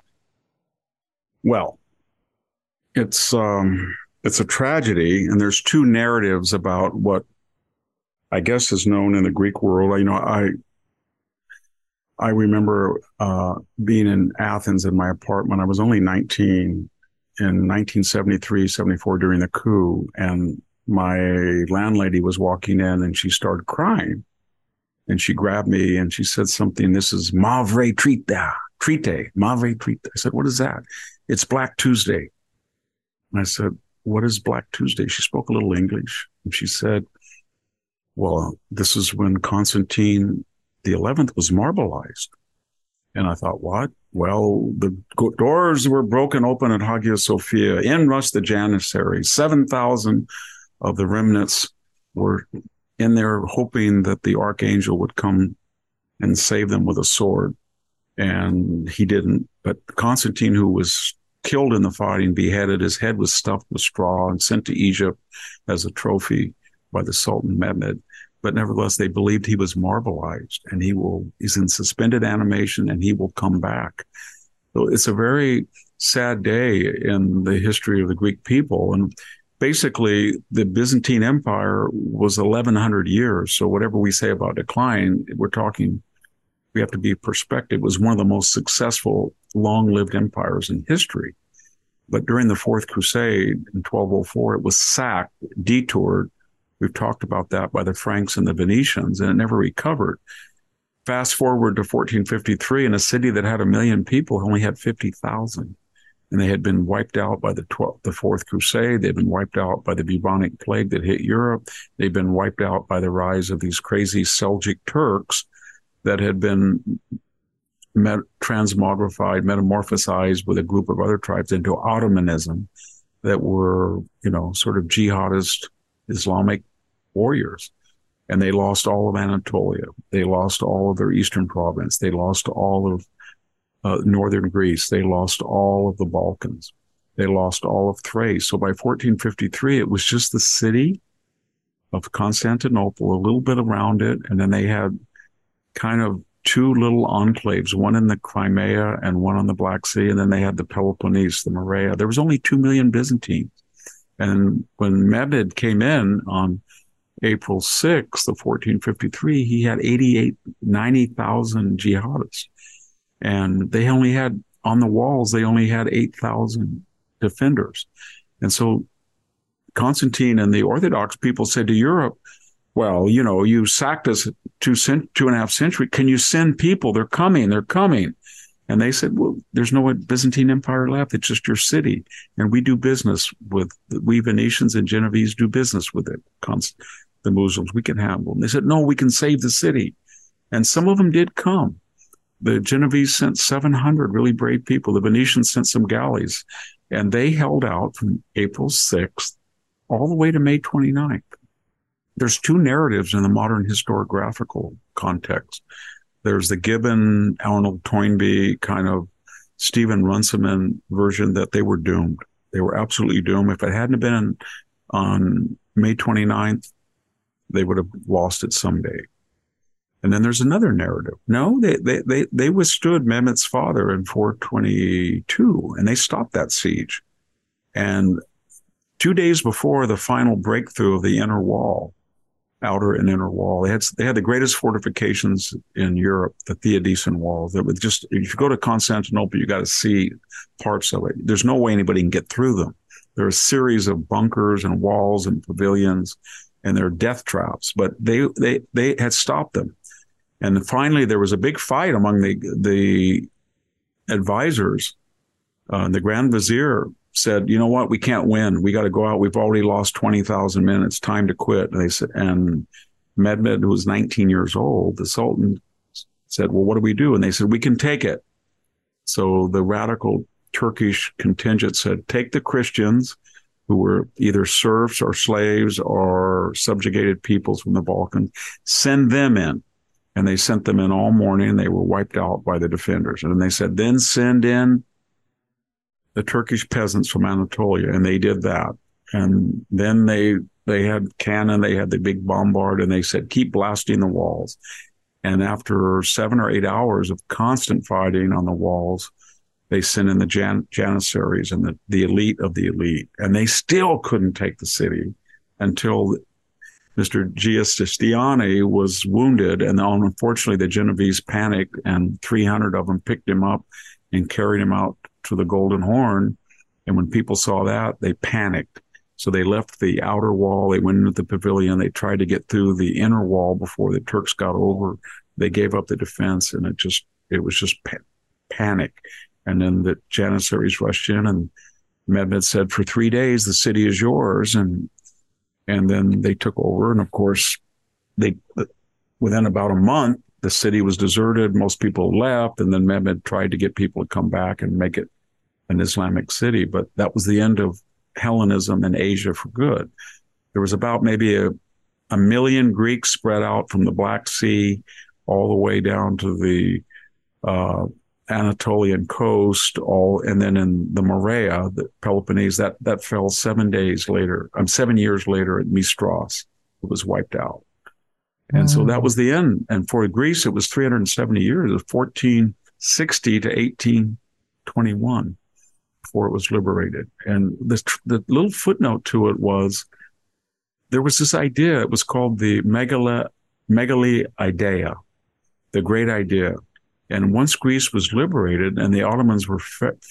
Well, it's, um, it's a tragedy, and there's two narratives about what I guess is known in the Greek world. You know, I I remember uh, being in Athens in my apartment. I was only 19 in 1973, 74 during the coup. And my landlady was walking in and she started crying. and she grabbed me and she said something. This is Mavre Trita, Trite, Mavre Trita. I said, what is that? It's Black Tuesday. And I said, what is Black Tuesday? She spoke a little English and she said, well, this is when Constantine the 11th was marbleized. And I thought, what? Well, the doors were broken open at Hagia Sophia. In rushed the Janissaries. 7,000 of the remnants were in there hoping that the archangel would come and save them with a sword. And he didn't. But Constantine, who was killed in the fighting, beheaded, his head was stuffed with straw and sent to Egypt as a trophy by the Sultan Mehmed. But nevertheless, they believed he was marbleized and he will, he's in suspended animation and he will come back. So it's a very sad day in the history of the Greek people. And basically the Byzantine Empire was 1100 years. So whatever we say about decline, we're talking, we have to be perspective. It was one of the most successful, long lived empires in history. But during the Fourth Crusade in 1204, it was sacked, detoured. We've talked about that by the Franks and the Venetians, and it never recovered. Fast forward to 1453, in a city that had a million people, only had 50,000 and they had been wiped out by the 12th, the Fourth Crusade. They'd been wiped out by the bubonic plague that hit Europe. They'd been wiped out by the rise of these crazy Seljuk Turks that had been met, transmogrified, metamorphosized with a group of other tribes into Ottomanism that were, you know, sort of jihadist Islamic warriors. And they lost all of Anatolia. They lost all of their eastern province. They lost all of uh, northern Greece. They lost all of the Balkans. They lost all of Thrace. So by 1453, it was just the city of Constantinople, a little bit around it. And then they had kind of two little enclaves, one in the Crimea and one on the Black Sea. And then they had the Peloponnese, the Morea. There was only 2 million Byzantines. And when Mehmed came in on April 6th of 1453, he had 88, 90,000 jihadists. And they only had on the walls they only had 8000 defenders. And so constantine and the orthodox people said to europe well you know you sacked us two, two and a half century. Can you send people? They're coming they're coming. And they said well there's no byzantine empire left. It's just your city. And we do business with we venetians and genovese do business with it the muslims we can handle them they said no we can save the city and some of them did come the Genovese sent 700 really brave people. The Venetians sent some galleys, and they held out from April 6th all the way to May 29th. There's two narratives in the modern historiographical context. There's the Gibbon, Arnold Toynbee kind of Stephen Runciman version that they were doomed. They were absolutely doomed. If it hadn't been on May 29th, they would have lost it someday. And then there's another narrative. No, they, they, they, they withstood Mehmet's father in 422 and they stopped that siege. And two days before the final breakthrough of the inner wall, outer and inner wall, they had, they had the greatest fortifications in Europe, the Theodosian walls that would just, if you go to Constantinople, you got to see parts of it. There's no way anybody can get through them. There are a series of bunkers and walls and pavilions and they're death traps, but they, they, they had stopped them and finally, there was a big fight among the the advisors. Uh, the Grand Vizier said, "You know what? We can't win. We got to go out. We've already lost twenty thousand men. It's time to quit." And they said, and Mehmed, who was nineteen years old, the Sultan said, "Well, what do we do?" And they said, "We can take it." So the radical Turkish contingent said, "Take the Christians." Who were either serfs or slaves or subjugated peoples from the Balkans, send them in and they sent them in all morning and they were wiped out by the defenders. And they said, then send in the Turkish peasants from Anatolia. And they did that. And then they, they had cannon, they had the big bombard and they said, keep blasting the walls. And after seven or eight hours of constant fighting on the walls, they sent in the Jan- Janissaries and the, the elite of the elite. And they still couldn't take the city until Mr. Giustiniani was wounded, and unfortunately, the Genovese panicked, and 300 of them picked him up and carried him out to the Golden Horn. And when people saw that, they panicked. So they left the outer wall, they went into the pavilion, they tried to get through the inner wall before the Turks got over. They gave up the defense, and it just it was just pa- panic. And then the Janissaries rushed in, and Mehmed said, "For three days, the city is yours." And and then they took over, and of course, they within about a month, the city was deserted. Most people left, and then Mehmed tried to get people to come back and make it an Islamic city. But that was the end of Hellenism in Asia for good. There was about maybe a, a million Greeks spread out from the Black Sea all the way down to the uh, Anatolian coast, all and then in the Morea, the Peloponnese, that that fell seven days later. Um, seven years later at Mistras, it was wiped out, and so that was the end. And for Greece, it was 370 years, it 1460 to 1821 before it was liberated. And the the little footnote to it was there was this idea. It was called the megala megali idea, the great idea and once Greece was liberated and the Ottomans were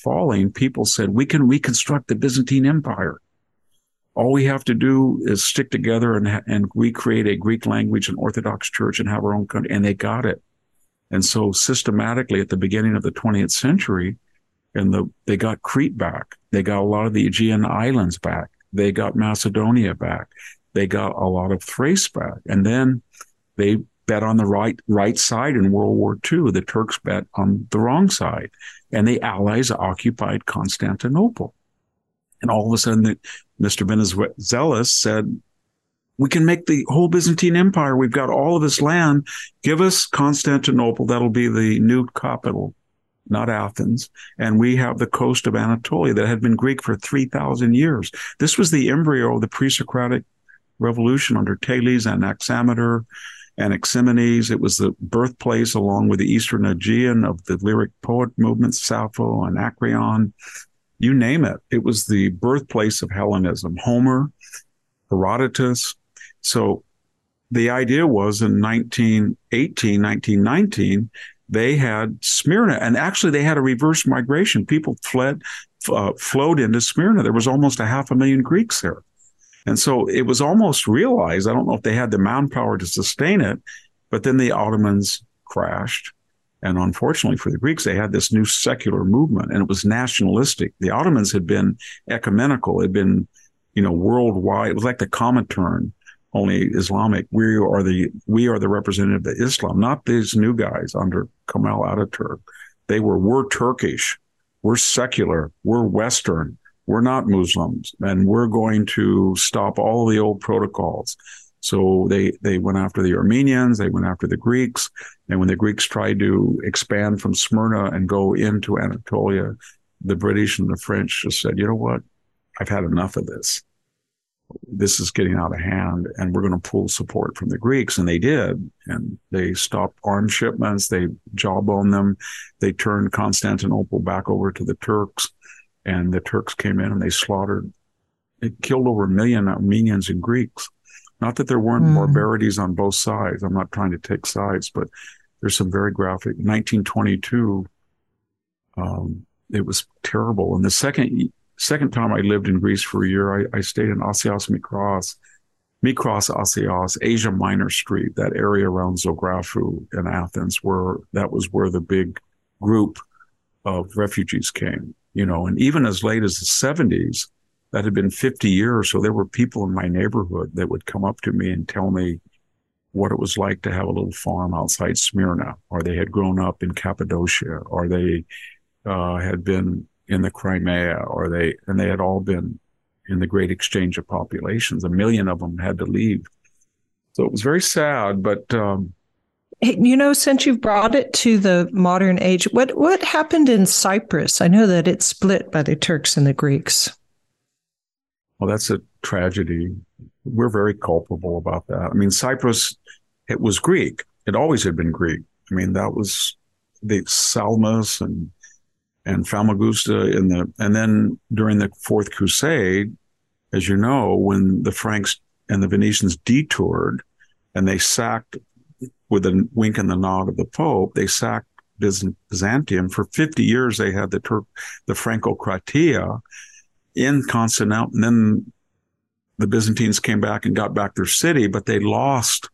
falling, people said, we can reconstruct the Byzantine Empire. All we have to do is stick together and, and recreate a Greek language and Orthodox church and have our own country. And they got it. And so systematically at the beginning of the 20th century, and the, they got Crete back. They got a lot of the Aegean islands back. They got Macedonia back. They got a lot of Thrace back. And then they bet on the right right side in World War II. The Turks bet on the wrong side, and the Allies occupied Constantinople. And all of a sudden, Mr. Venizelos said, "We can make the whole Byzantine Empire. We've got all of this land. Give us Constantinople. That'll be the new capital." Not Athens. And we have the coast of Anatolia that had been Greek for 3,000 years. This was the embryo of the pre Socratic revolution under Thales and Anaximander Anaximenes. It was the birthplace, along with the Eastern Aegean, of the lyric poet movements, Sappho, and Anacreon, you name it. It was the birthplace of Hellenism. Homer, Herodotus. So the idea was in 1918, 1919, they had Smyrna, and actually they had a reverse migration. People fled, uh, flowed into Smyrna. There was almost a half a million Greeks there. And so it was almost realized. I don't know if they had the manpower to sustain it, but then the Ottomans crashed. And unfortunately for the Greeks, they had this new secular movement and it was nationalistic. The Ottomans had been ecumenical, had been, you know, worldwide. It was like the Comintern, only Islamic. We are the, we are the representative of Islam, not these new guys under Kemal Ataturk. They were, we're Turkish. We're secular. We're Western we're not Muslims and we're going to stop all the old protocols. So they, they went after the Armenians, they went after the Greeks. And when the Greeks tried to expand from Smyrna and go into Anatolia, the British and the French just said, you know what? I've had enough of this. This is getting out of hand and we're going to pull support from the Greeks. And they did. And they stopped arms shipments. They jawboned them. They turned Constantinople back over to the Turks and the Turks came in and they slaughtered, it killed over a million Armenians and Greeks. Not that there weren't mm. barbarities on both sides. I'm not trying to take sides, but there's some very graphic. 1922, um, it was terrible. And the second second time I lived in Greece for a year, I, I stayed in Asios Mikros, Mikros Asios, Asia Minor Street, that area around Zographou in Athens, where that was where the big group of refugees came you know, and even as late as the 70s, that had been 50 years. So there were people in my neighborhood that would come up to me and tell me what it was like to have a little farm outside Smyrna, or they had grown up in Cappadocia, or they uh, had been in the Crimea, or they, and they had all been in the great exchange of populations. A million of them had to leave. So it was very sad, but um, you know, since you've brought it to the modern age, what what happened in Cyprus? I know that it's split by the Turks and the Greeks. Well, that's a tragedy. We're very culpable about that. I mean, Cyprus, it was Greek. It always had been Greek. I mean, that was the Salamis and and Famagusta in the and then during the Fourth Crusade, as you know, when the Franks and the Venetians detoured and they sacked with a wink and the nod of the Pope, they sacked Byzantium. For 50 years, they had the Turk, the Francocratia in Constantinople. And then the Byzantines came back and got back their city, but they lost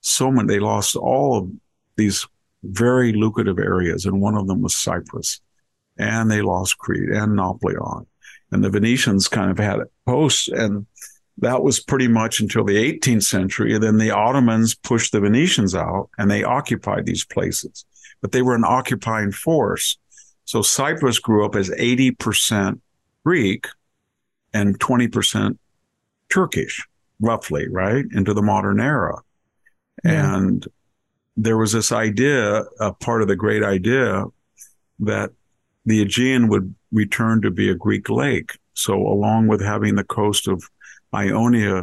so many. They lost all of these very lucrative areas, and one of them was Cyprus, and they lost Crete and Nauplion, and the Venetians kind of had posts, and that was pretty much until the 18th century. And then the Ottomans pushed the Venetians out, and they occupied these places, but they were an occupying force. So Cyprus grew up as 80% Greek and 20% Turkish, roughly, right, into the modern era. Yeah. And there was this idea, a part of the great idea, that the Aegean would return to be a Greek lake. So, along with having the coast of Ionia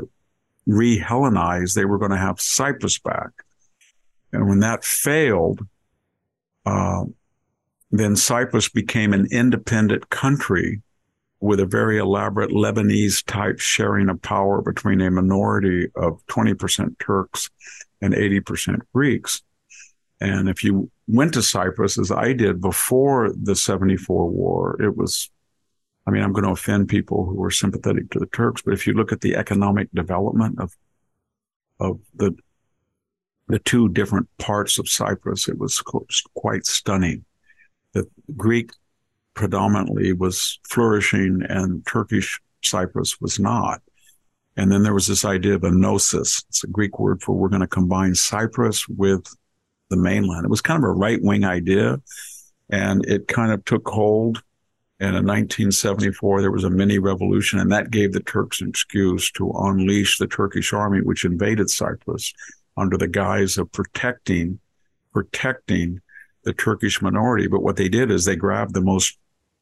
re Hellenized, they were going to have Cyprus back. And when that failed, uh, then Cyprus became an independent country with a very elaborate Lebanese type sharing of power between a minority of 20% Turks and 80% Greeks. And if you went to Cyprus, as I did before the 74 war, it was, I mean, I'm going to offend people who are sympathetic to the Turks, but if you look at the economic development of, of the, the two different parts of Cyprus, it was quite stunning. The Greek predominantly was flourishing and Turkish Cyprus was not. And then there was this idea of enosis. It's a Greek word for we're going to combine Cyprus with the mainland. It was kind of a right wing idea and it kind of took hold. And in 1974, there was a mini revolution and that gave the Turks an excuse to unleash the Turkish army, which invaded Cyprus under the guise of protecting, protecting the Turkish minority. But what they did is they grabbed the most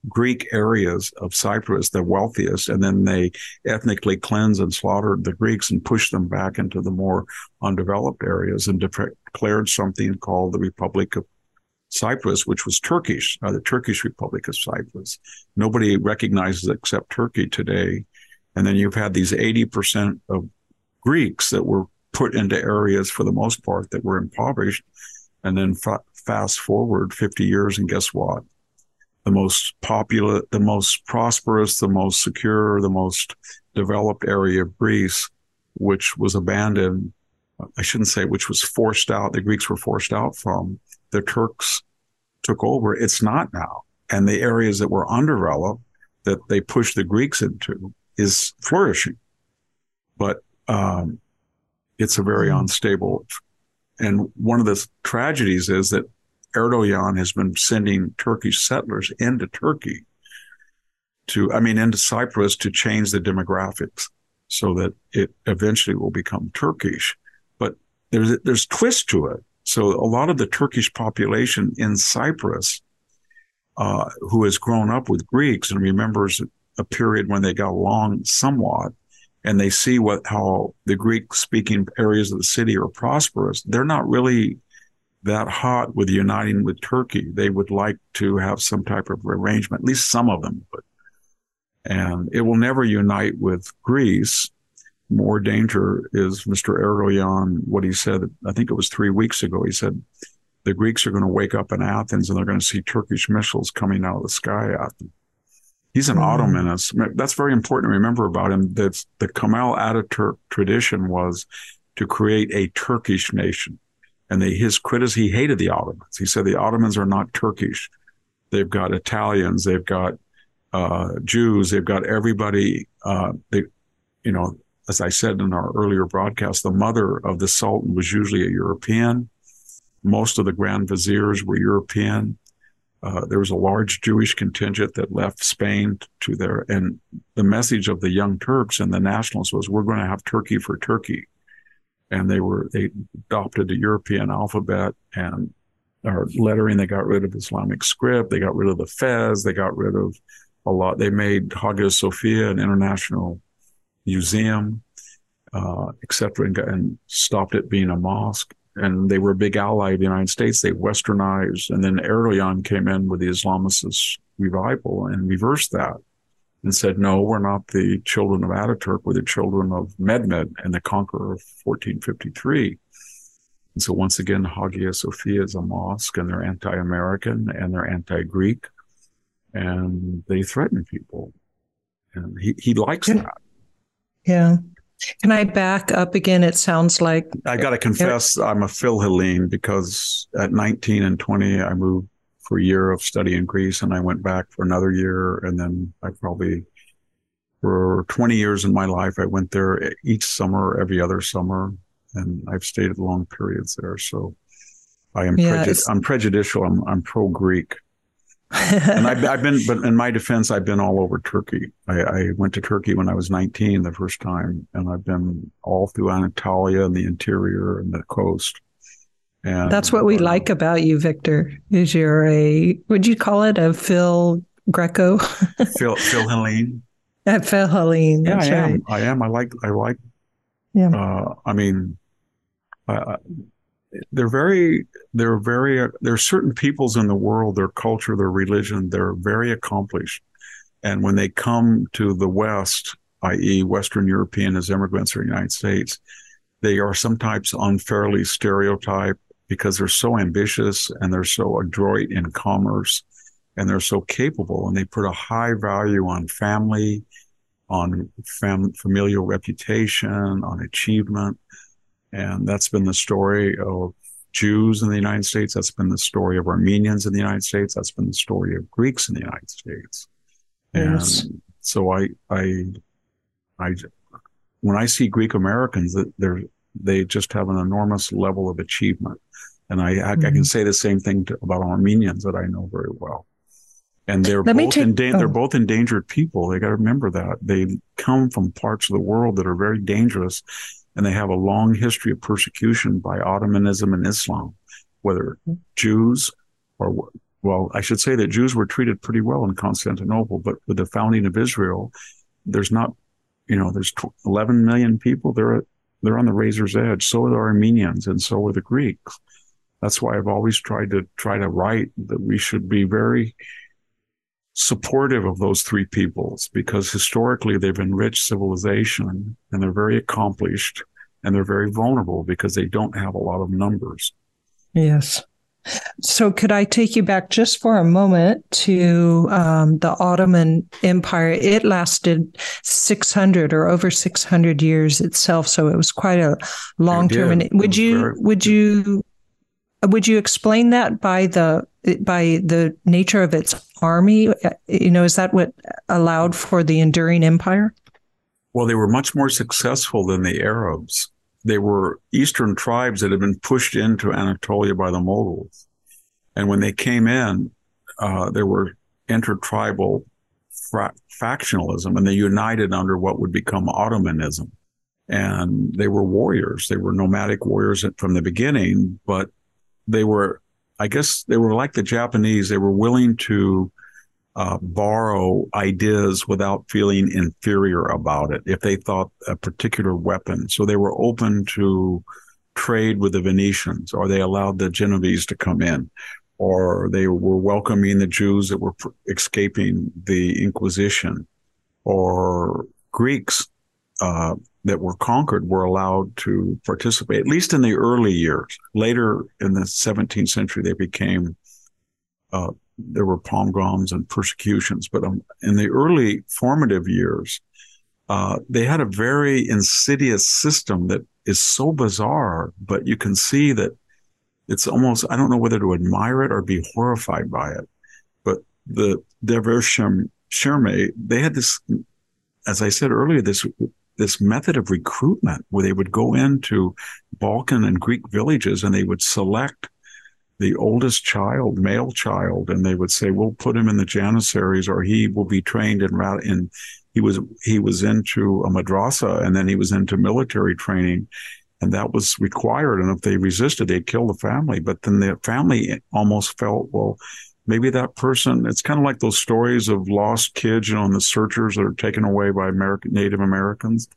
Greek areas of Cyprus, the wealthiest, and then they ethnically cleansed and slaughtered the Greeks and pushed them back into the more undeveloped areas and declared something called the Republic of Cyprus, which was Turkish, uh, the Turkish Republic of Cyprus. Nobody recognizes except Turkey today. And then you've had these 80% of Greeks that were put into areas for the most part that were impoverished. And then fa- fast forward 50 years, and guess what? the most popular, the most prosperous, the most secure, the most developed area of Greece, which was abandoned. I shouldn't say which was forced out. The Greeks were forced out from. The Turks took over. It's not now. And the areas that were undeveloped that they pushed the Greeks into is flourishing. But um, it's a very hmm. unstable. And one of the tragedies is that Erdogan has been sending Turkish settlers into Turkey to, I mean, into Cyprus to change the demographics so that it eventually will become Turkish. But there's, there's twist to it. So a lot of the Turkish population in Cyprus, uh, who has grown up with Greeks and remembers a period when they got along somewhat, and they see what how the Greek speaking areas of the city are prosperous, they're not really that hot with uniting with Turkey. They would like to have some type of arrangement, at least some of them would. And it will never unite with Greece. More danger is Mr. Erdogan, what he said, I think it was three weeks ago. He said, the Greeks are going to wake up in Athens and they're going to see Turkish missiles coming out of the sky at them. He's an mm-hmm. Ottomanist. That's very important to remember about him. That the Kemal Ataturk tradition was to create a Turkish nation and they, his criticism, he hated the Ottomans. He said the Ottomans are not Turkish. They've got Italians, they've got uh, Jews, they've got everybody. Uh, they, you know, as I said in our earlier broadcast, the mother of the Sultan was usually a European. Most of the Grand Viziers were European. Uh, there was a large Jewish contingent that left Spain to there. And the message of the Young Turks and the nationalists was, we're going to have Turkey for Turkey and they were they adopted the European alphabet and or lettering. They got rid of Islamic script. They got rid of the fez. They got rid of a lot. They made Hagia Sophia an international museum, uh, etc., and, and stopped it being a mosque. And they were a big ally of the United States. They westernized, and then Erdogan came in with the Islamicist revival and reversed that and said, no, we're not the children of Ataturk. We're the children of Mehmed and the conqueror of 1453. And so once again, Hagia Sophia is a mosque and they're anti-American and they're anti-Greek and they threaten people. And he, he likes yeah. that. Yeah. Can I back up again? It sounds like I got to confess, I'm a Philhellene because at 19 and 20, I moved for a year of study in Greece and I went back for another year. And then I probably, for 20 years in my life, I went there each summer, every other summer, and I've stayed at long periods there. So I am yeah, prejud- I'm prejudicial. I'm, I'm pro Greek. And I've, I've, been, but in my defense, I've been all over Turkey. I, I, went to Turkey when I was 19 the first time, and I've been all through Anatolia and the interior and the coast. And that's what we uh, like about you, Victor. Is you're a would you call it a Phil Greco? Phil Phil Helene. At Phil Helene. Yeah, I am. I am. I like. I like. Yeah. Uh, I mean, uh, they're very. They're very. There are certain peoples in the world, their culture, their religion. They're very accomplished, and when they come to the West, i.e., Western European as immigrants or United States, they are sometimes unfairly stereotyped because they're so ambitious and they're so adroit in commerce and they're so capable and they put a high value on family, on fam- familial reputation, on achievement. And that's been the story of Jews in the United States. That's been the story of Armenians in the United States. That's been the story of Greeks in the United States. Yes. So I, I, I, when I see Greek Americans, that they're they just have an enormous level of achievement. And I, I, mm-hmm. I can say the same thing to, about Armenians that I know very well. And they're Let both take, endan- oh. they're both endangered people. They got to remember that they come from parts of the world that are very dangerous, and they have a long history of persecution by Ottomanism and Islam, whether Jews or well, I should say that Jews were treated pretty well in Constantinople, but with the founding of Israel, there's not, you know, there's 11 million people. They're they're on the razor's edge. So are the Armenians, and so are the Greeks. That's why I've always tried to try to write that we should be very supportive of those three peoples because historically they've enriched civilization and they're very accomplished and they're very vulnerable because they don't have a lot of numbers. Yes. So, could I take you back just for a moment to um, the Ottoman Empire? It lasted 600 or over 600 years itself, so it was quite a long term. And would you very, would you would you explain that by the by the nature of its army? You know, is that what allowed for the enduring empire? Well, they were much more successful than the Arabs they were Eastern tribes that had been pushed into Anatolia by the Mongols. And when they came in, uh, there were intertribal fra- factionalism and they united under what would become Ottomanism. And they were warriors. They were nomadic warriors from the beginning, but they were, I guess they were like the Japanese. They were willing to uh, borrow ideas without feeling inferior about it if they thought a particular weapon. So they were open to trade with the Venetians, or they allowed the Genovese to come in, or they were welcoming the Jews that were escaping the Inquisition, or Greeks uh, that were conquered were allowed to participate, at least in the early years. Later in the 17th century, they became uh, there were pogroms and persecutions, but um, in the early formative years, uh, they had a very insidious system that is so bizarre, but you can see that it's almost, I don't know whether to admire it or be horrified by it. But the Devshirme, they had this, as I said earlier, this this method of recruitment where they would go into Balkan and Greek villages and they would select the oldest child, male child, and they would say, "We'll put him in the Janissaries, or he will be trained in in." He was he was into a madrasa, and then he was into military training, and that was required. And if they resisted, they'd kill the family. But then the family almost felt, well, maybe that person. It's kind of like those stories of lost kids, you know, and the searchers that are taken away by American Native Americans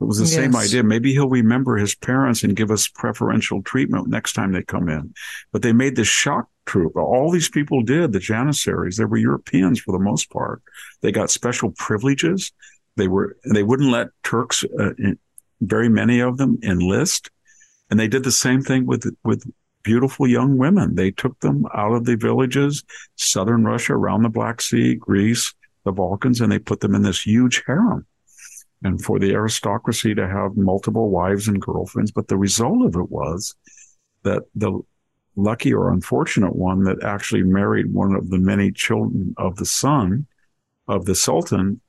it was the yes. same idea. Maybe he'll remember his parents and give us preferential treatment next time they come in. But they made this shock troop. All these people did, the Janissaries, they were Europeans for the most part. They got special privileges. They were, they wouldn't let Turks, uh, very many of them enlist. And they did the same thing with, with beautiful young women. They took them out of the villages, southern Russia, around the Black Sea, Greece, the Balkans, and they put them in this huge harem and for the aristocracy to have multiple wives and girlfriends. But the result of it was that the lucky or unfortunate one that actually married one of the many children of the son of the sultan,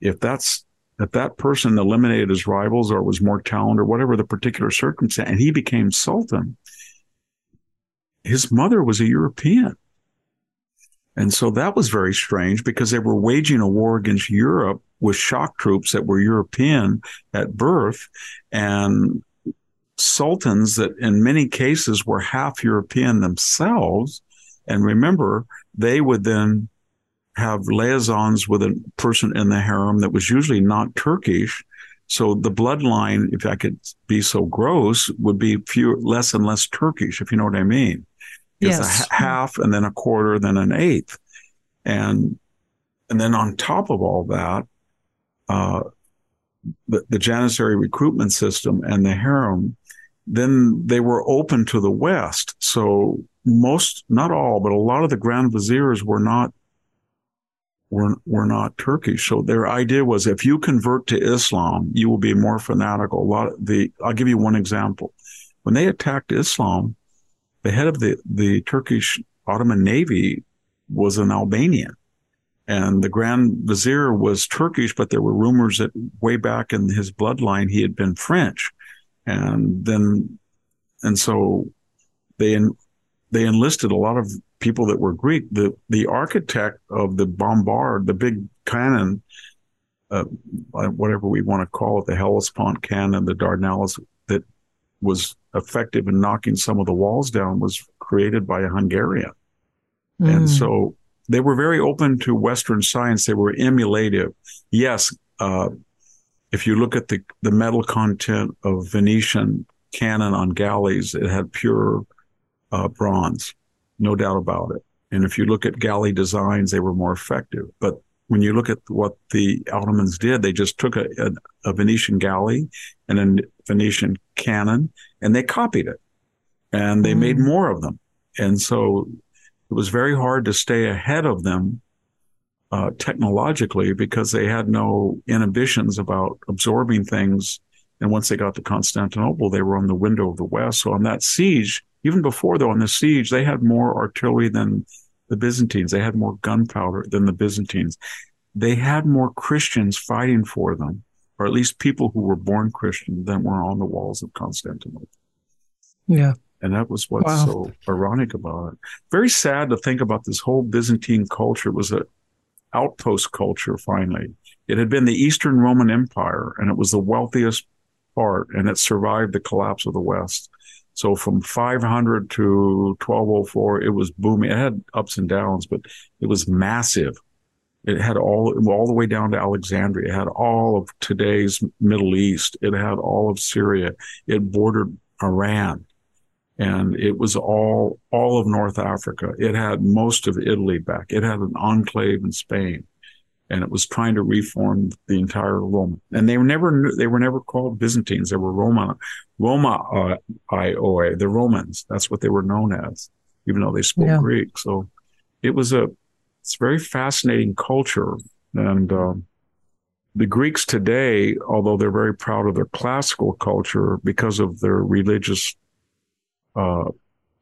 if that's if that person eliminated his rivals or was more talented or whatever the particular circumstance, and he became sultan, his mother was a European. And so that was very strange because they were waging a war against Europe with shock troops that were European at birth and sultans that in many cases were half European themselves. And remember, they would then have liaisons with a person in the harem that was usually not Turkish. So the bloodline, if I could be so gross, would be few less and less Turkish, if you know what I mean. It's Yes. a half and then a quarter, then an eighth. And and then on top of all that, uh, the, the Janissary recruitment system and the harem, then they were open to the West. So most, not all, but a lot of the Grand Viziers were not were were not Turkish. So their idea was if you convert to Islam, you will be more fanatical. A lot of the I'll give you one example. When they attacked Islam, the head of the, the Turkish Ottoman Navy was an Albanian. And the Grand Vizier was Turkish, but there were rumors that way back in his bloodline he had been French. And then, and so they they enlisted a lot of people that were Greek. The the architect of the bombard, the big cannon, uh, whatever we want to call it, the Hellespont cannon, the Dardanelles, that was effective in knocking some of the walls down, was created by a Hungarian. And Mm. so they were very open to Western science. They were emulative. Yes, uh, if you look at the, the metal content of Venetian cannon on galleys, it had pure uh, bronze, no doubt about it. And if you look at galley designs, they were more effective. But when you look at what the Ottomans did, they just took a, a, a Venetian galley and a Venetian cannon and they copied it and they made more of them. And so it was very hard to stay ahead of them uh, technologically because they had no inhibitions about absorbing things. And once they got to Constantinople, they were on the window of the West. So on that siege, even before though on the siege, they had more artillery than the Byzantines. They had more gunpowder than the Byzantines. They had more Christians fighting for them, or at least people who were born Christian than were on the walls of Constantinople. Yeah. And that was what's Wow. so ironic about it. Very sad to think about this whole Byzantine culture was an outpost culture finally. It had been the Eastern Roman Empire and it was the wealthiest part and it survived the collapse of the West. So from 500 to 1204, it was booming. It had ups and downs, but it was massive. It had all, all the way down to Alexandria. It had all of today's Middle East. It had all of Syria. It bordered Iran and it was all all of North Africa. It had most of Italy back. It had an enclave in Spain, and it was trying to reform the entire Rome. And they were never they were never called Byzantines. They were Roma Roma uh, Ioi, the Romans. That's what they were known as, even though they spoke Yeah. Greek. So it was a it's a very fascinating culture, and um, the Greeks today, although they're very proud of their classical culture because of their religious uh,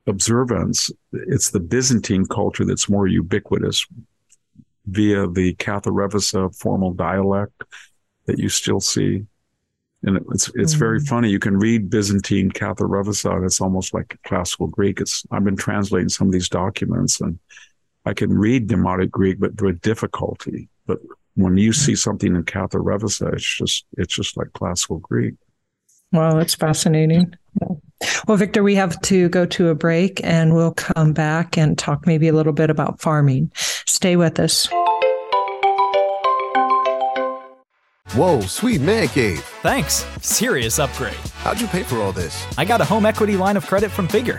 observance, it's the Byzantine culture that's more ubiquitous via the Katharevousa formal dialect that you still see. And it's it's very funny. You can read Byzantine Katharevousa, and it's almost like classical Greek. It's I've been translating some of these documents, and I can read Demotic Greek, but with difficulty. But when you see something in Katharevousa, it's just it's just like classical Greek. Wow, that's fascinating. Well, Victor, we have to go to a break and we'll come back and talk maybe a little bit about farming. Stay with us. Whoa, sweet man cave. Thanks. Serious upgrade. How'd you pay for all this? I got a home equity line of credit from Figure.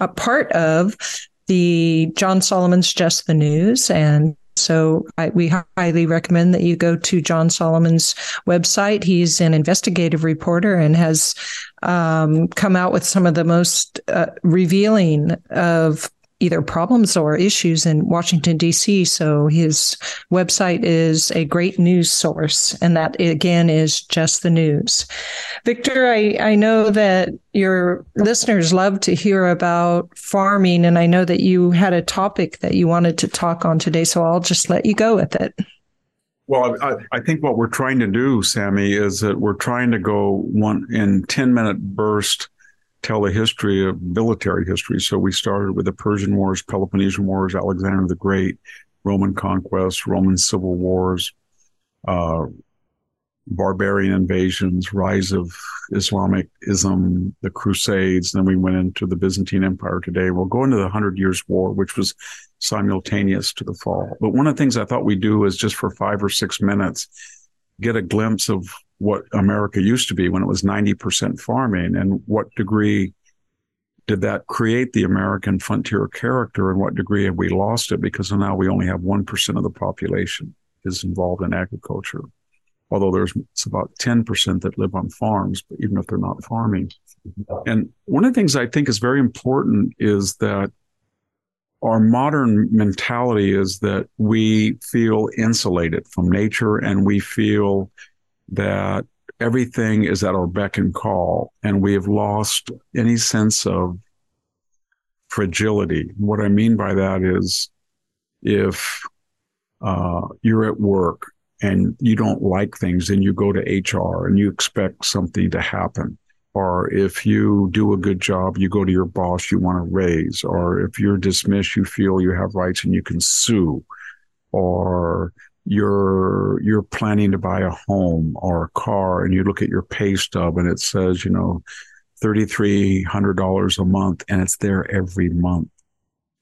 a part of the John Solomon's Just the News. And so I, we highly recommend that you go to John Solomon's website. He's an investigative reporter and has um, come out with some of the most uh, revealing of either problems or issues in Washington, D.C. So his website is a great news source. And that again is just the news. Victor, I, I know that your listeners love to hear about farming. And I know that you had a topic that you wanted to talk on today. So I'll just let you go with it. Well, I, I, think what we're trying to do, Sami, is that we're trying to go one in 10 minute burst tell a history of military history. So we started with the Persian Wars, Peloponnesian Wars, Alexander the Great, Roman conquest, Roman civil wars, uh, barbarian invasions, rise of Islamic ism, the Crusades. Then we went into the Byzantine Empire today. We'll go into the Hundred Years' War, which was simultaneous to the fall. But one of the things I thought we'd do is just for five or six minutes, get a glimpse of what America used to be when it was 90% farming and what degree did that create the American frontier character and what degree have we lost it because now we only have 1% of the population is involved in agriculture. Although there's it's about 10% that live on farms, but even if they're not farming. And one of the things I think is very important is that our modern mentality is that we feel insulated from nature and we feel that everything is at our beck and call, and we have lost any sense of fragility. What I mean by that is if uh, you're at work and you don't like things, then you go to HR and you expect something to happen. Or if you do a good job, you go to your boss, you want a raise. Or if you're dismissed, you feel you have rights and you can sue. Or you're you're planning to buy a home or a car and you look at your pay stub and it says you know $3300 a month and it's there every month.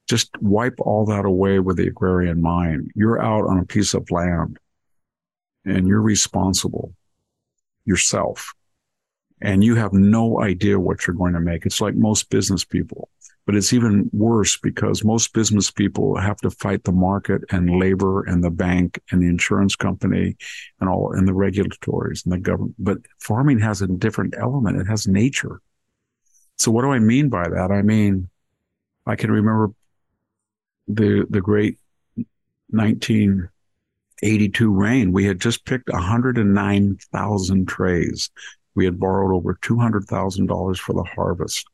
Just wipe all that away with the agrarian mind. You're out on a piece of land and you're responsible yourself. And you have no idea what you're going to make. It's like most business people but it's even worse because most business people have to fight the market and labor and the bank and the insurance company and all and the regulatories and the government. But farming has a different element. It has nature. So what do I mean by that? I mean, I can remember the the great 1982 rain. We had just picked 109,000 trays. We had borrowed over $200,000 for the harvest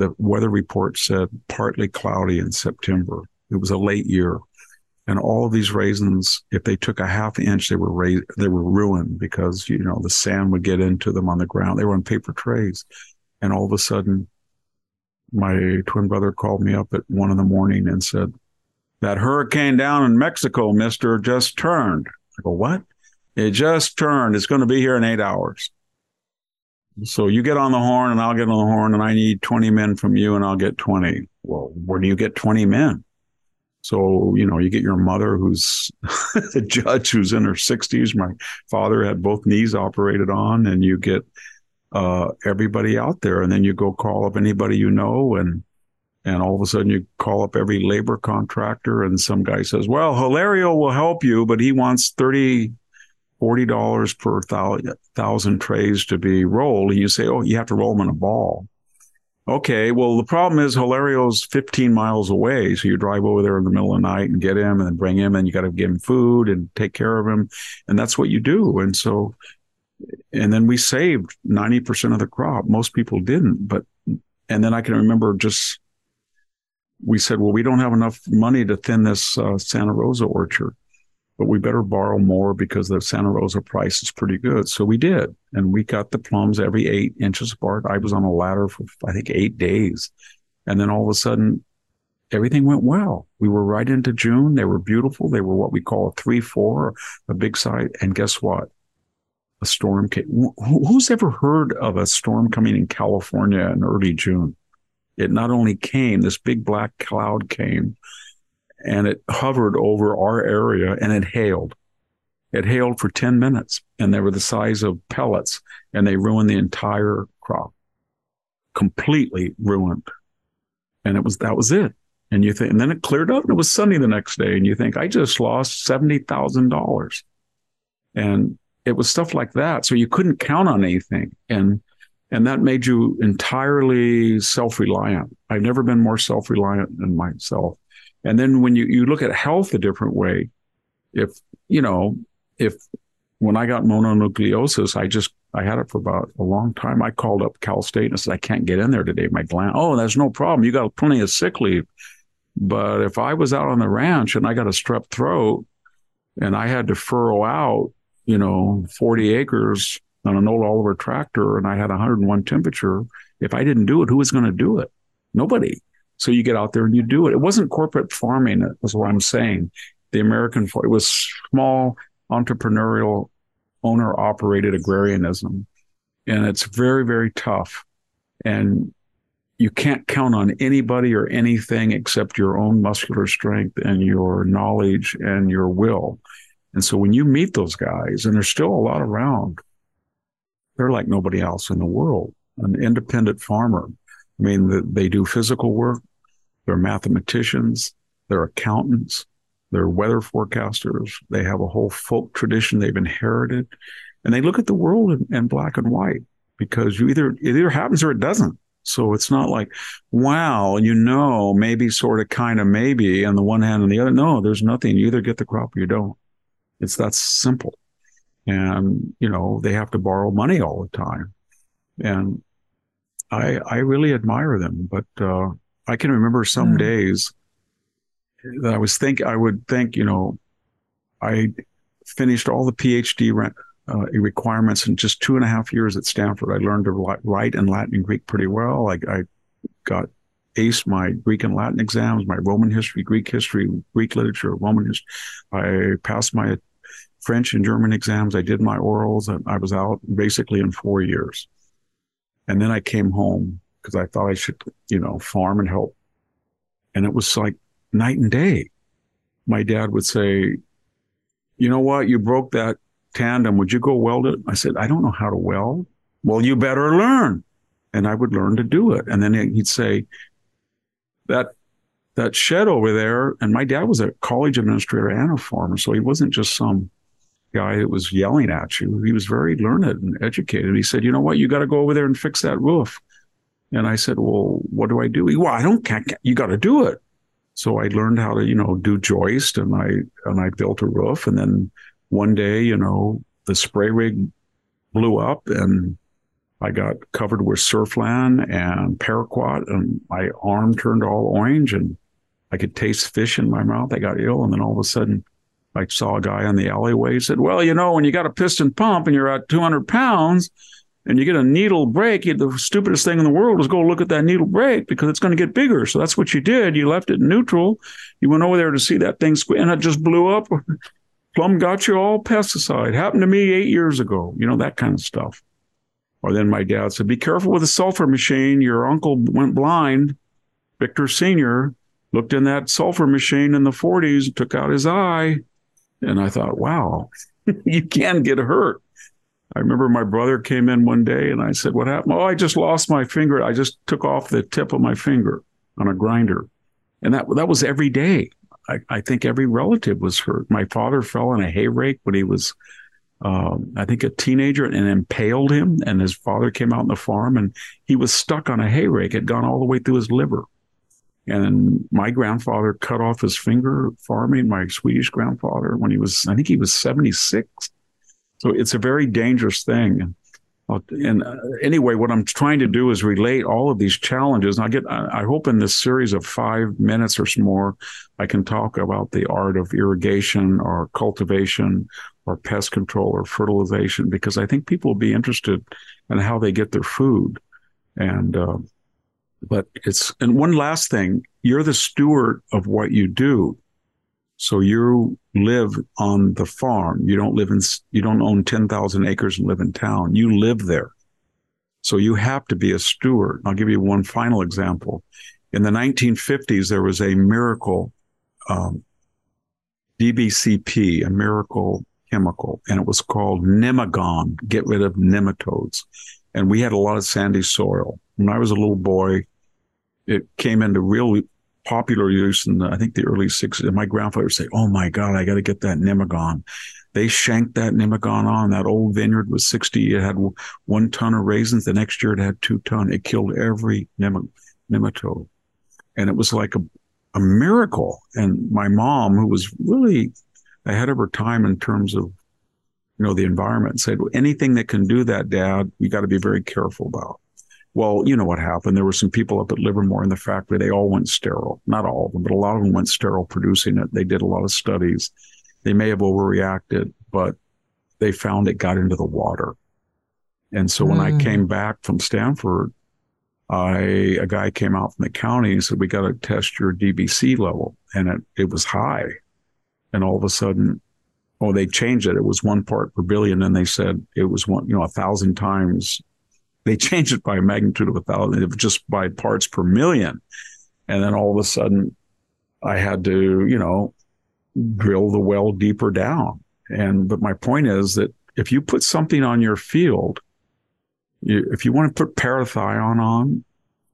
the weather report said partly cloudy in September. It was a late year. And all of these raisins, if they took a half inch, they were ra- they were ruined because you know the sand would get into them on the ground. They were on paper trays, and all of a sudden, my twin brother called me up at one in the morning and said, "That hurricane down in Mexico, Mister, just turned." I go, "What? It just turned. It's going to be here in eight hours." So you get on the horn and I'll get on the horn and I need 20 men from you and I'll get 20. Well, where do you get 20 men? So, you know, you get your mother who's a judge who's in her 60s. My father had both knees operated on, and you get uh, everybody out there. And then you go call up anybody you know, and and all of a sudden you call up every labor contractor, and some guy says, Well, Hilario will help you, but he wants 30 $40 per thousand trays to be rolled. And you say, oh, you have to roll them in a ball. Okay, well, the problem is Hilario's 15 miles away. So you drive over there in the middle of the night and get him and then bring him and you got to give him food and take care of him. And that's what you do. And so, and then we saved 90% of the crop. Most people didn't. But, and then I can remember just, we said, well, we don't have enough money to thin this uh, Santa Rosa orchard but we better borrow more because the Santa Rosa price is pretty good. So we did. And we got the plums every eight inches apart. I was on a ladder for, I think, eight days. And then all of a sudden, everything went well. We were right into June. They were beautiful. They were what we call a three, four, a big site. And guess what? A storm came. Who's ever heard of a storm coming in California in early June? It not only came, this big black cloud came and it hovered over our area and it hailed. It hailed for 10 minutes and they were the size of pellets and they ruined the entire crop. completely ruined. And it was, that was it. And you think, and then it cleared up and it was sunny the next day. And you think, I just lost $70,000. And it was stuff like that. So you couldn't count on anything. And, and that made you entirely self-reliant. I've never been more self-reliant than myself. And then when you, you look at health a different way, if, you know, if when I got mononucleosis, I just, I had it for about a long time. I called up Cal State and I said, I can't get in there today. My gland, oh, there's no problem. You got plenty of sick leave. But if I was out on the ranch and I got a strep throat and I had to furrow out, you know, 40 acres on an old Oliver tractor and I had 101 temperature, if I didn't do it, who was going to do it? Nobody. So you get out there and you do it. It wasn't corporate farming, is what I'm saying. The American, it was small entrepreneurial owner operated agrarianism. And it's very, very tough. And you can't count on anybody or anything except your own muscular strength and your knowledge and your will. And so when you meet those guys, and there's still a lot around, they're like nobody else in the world. An independent farmer. I mean, they do physical work. They're mathematicians. They're accountants. They're weather forecasters. They have a whole folk tradition they've inherited. And they look at the world in, in black and white because you either, it either happens or it doesn't. So it's not like, wow, you know, maybe, sort of, kind of, maybe on the one hand and the other. No, there's nothing. You either get the crop or you don't. It's that simple. And, you know, they have to borrow money all the time. And I, I really admire them, but, uh, I can remember some mm. days that I was think, I would think, you know, I finished all the PhD rent, uh, requirements in just two and a half years at Stanford. I learned to write in Latin and Greek pretty well. I, I got aced my Greek and Latin exams, my Roman history, Greek history, Greek literature, Roman history. I passed my French and German exams. I did my orals and I was out basically in four years. And then I came home because I thought I should, you know, farm and help. And it was like night and day. My dad would say, you know what? You broke that tandem. Would you go weld it? I said, I don't know how to weld. Well, you better learn. And I would learn to do it. And then he'd say, that that shed over there, and my dad was a college administrator and a farmer, so he wasn't just some guy that was yelling at you. He was very learned and educated. He said, "You know what? You got to go over there and fix that roof." And I said, "Well, what do I do?" He, well, I don't. Can't, you got to do it. So I learned how to, you know, do joist, and I and I built a roof, and then one day, you know, the spray rig blew up and I got covered with surflan and paraquat and my arm turned all orange and I could taste fish in my mouth. I got ill. And then all of a sudden I saw a guy in the alleyway He said, well, you know, when you got a piston pump and you're at 200 pounds and you get a needle brake, the stupidest thing in the world is go look at that needle break because it's going to get bigger. So that's what you did. You left it neutral. You went over there to see that thing and it just blew up. Plum got you all pesticide. Happened to me eight years ago. You know, that kind of stuff. Or then my dad said, be careful with the sulfur machine. Your uncle went blind. Victor Sr. looked in that sulfur machine in the 40s, took out his eye. And I thought, wow, you can get hurt. I remember my brother came in one day and I said, What happened? Oh, I just lost my finger. I just took off the tip of my finger on a grinder. And that that was every day. I, I think every relative was hurt. My father fell in a hay rake when he was, um, I think, a teenager and impaled him. And his father came out on the farm and he was stuck on a hay rake. It had gone all the way through his liver. And my grandfather cut off his finger farming, my Swedish grandfather, when he was, I think he was 76. So it's a very dangerous thing. And uh, anyway, what I'm trying to do is relate all of these challenges. And I get, I hope in this series of five minutes or more, I can talk about the art of irrigation or cultivation or pest control or fertilization, because I think people will be interested in how they get their food. And, uh, but it's, and one last thing, you're the steward of what you do. So you live on the farm. You don't live in, you don't own 10,000 acres and live in town. You live there. So you have to be a steward. I'll give you one final example. In the 1950s, there was a miracle, um, DBCP, a miracle chemical, and it was called Nemagon, get rid of nematodes. and we had a lot of sandy soil. When I was a little boy, it came into real popular use in the, I think the early 60s. And my grandfather would say, Oh my God, I got to get that nemagon. They shanked that nemagon on. That old vineyard was 60. It had one ton of raisins. The next year it had two ton. It killed every nem- nematode. And it was like a, a miracle. And my mom, who was really ahead of her time in terms of, you know, the environment, said, anything that can do that, Dad, we got to be very careful about. Well, you know what happened. There were some people up at Livermore in the factory. They all went sterile. Not all of them, but a lot of them went sterile producing it. They did a lot of studies. They may have overreacted, but they found it got into the water. And so mm. when I hmm. came back from Stanford, I a guy came out from the county and said, "We got to test your DBC level," and it it was high. And all of a sudden, oh, they changed it. It was one part per billion, and they said it was one, you know, a thousand times they changed it by a magnitude of a thousand, just by parts per million. And then all of a sudden, I had to, you know, drill the well deeper down. And, but my point is that if you put something on your field, you, if you want to put parathion on,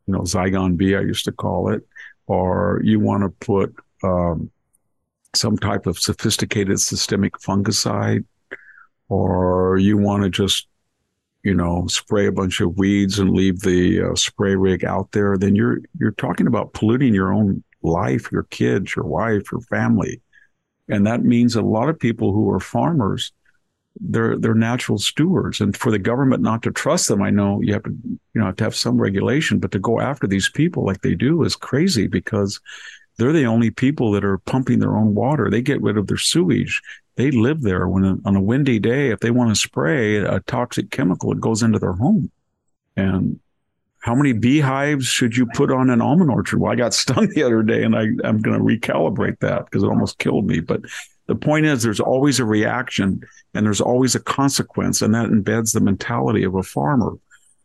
you know, Zyklon B, I used to call it, or you want to put um, some type of sophisticated systemic fungicide, or you want to just you know, spray a bunch of weeds and leave the uh, spray rig out there, then you're you're talking about polluting your own life, your kids, your wife, your family, and that means a lot of people who are farmers, they're they're natural stewards, and for the government not to trust them, I know you have to you know have to have some regulation, but to go after these people like they do is crazy because they're the only people that are pumping their own water. They get rid of their sewage they live there when on a windy day, if they want to spray a toxic chemical, it goes into their home. And how many beehives should you put on an almond orchard? Well, I got stung the other day and I, I'm going to recalibrate that because it almost killed me. But the point is, there's always a reaction and there's always a consequence, and that embeds the mentality of a farmer.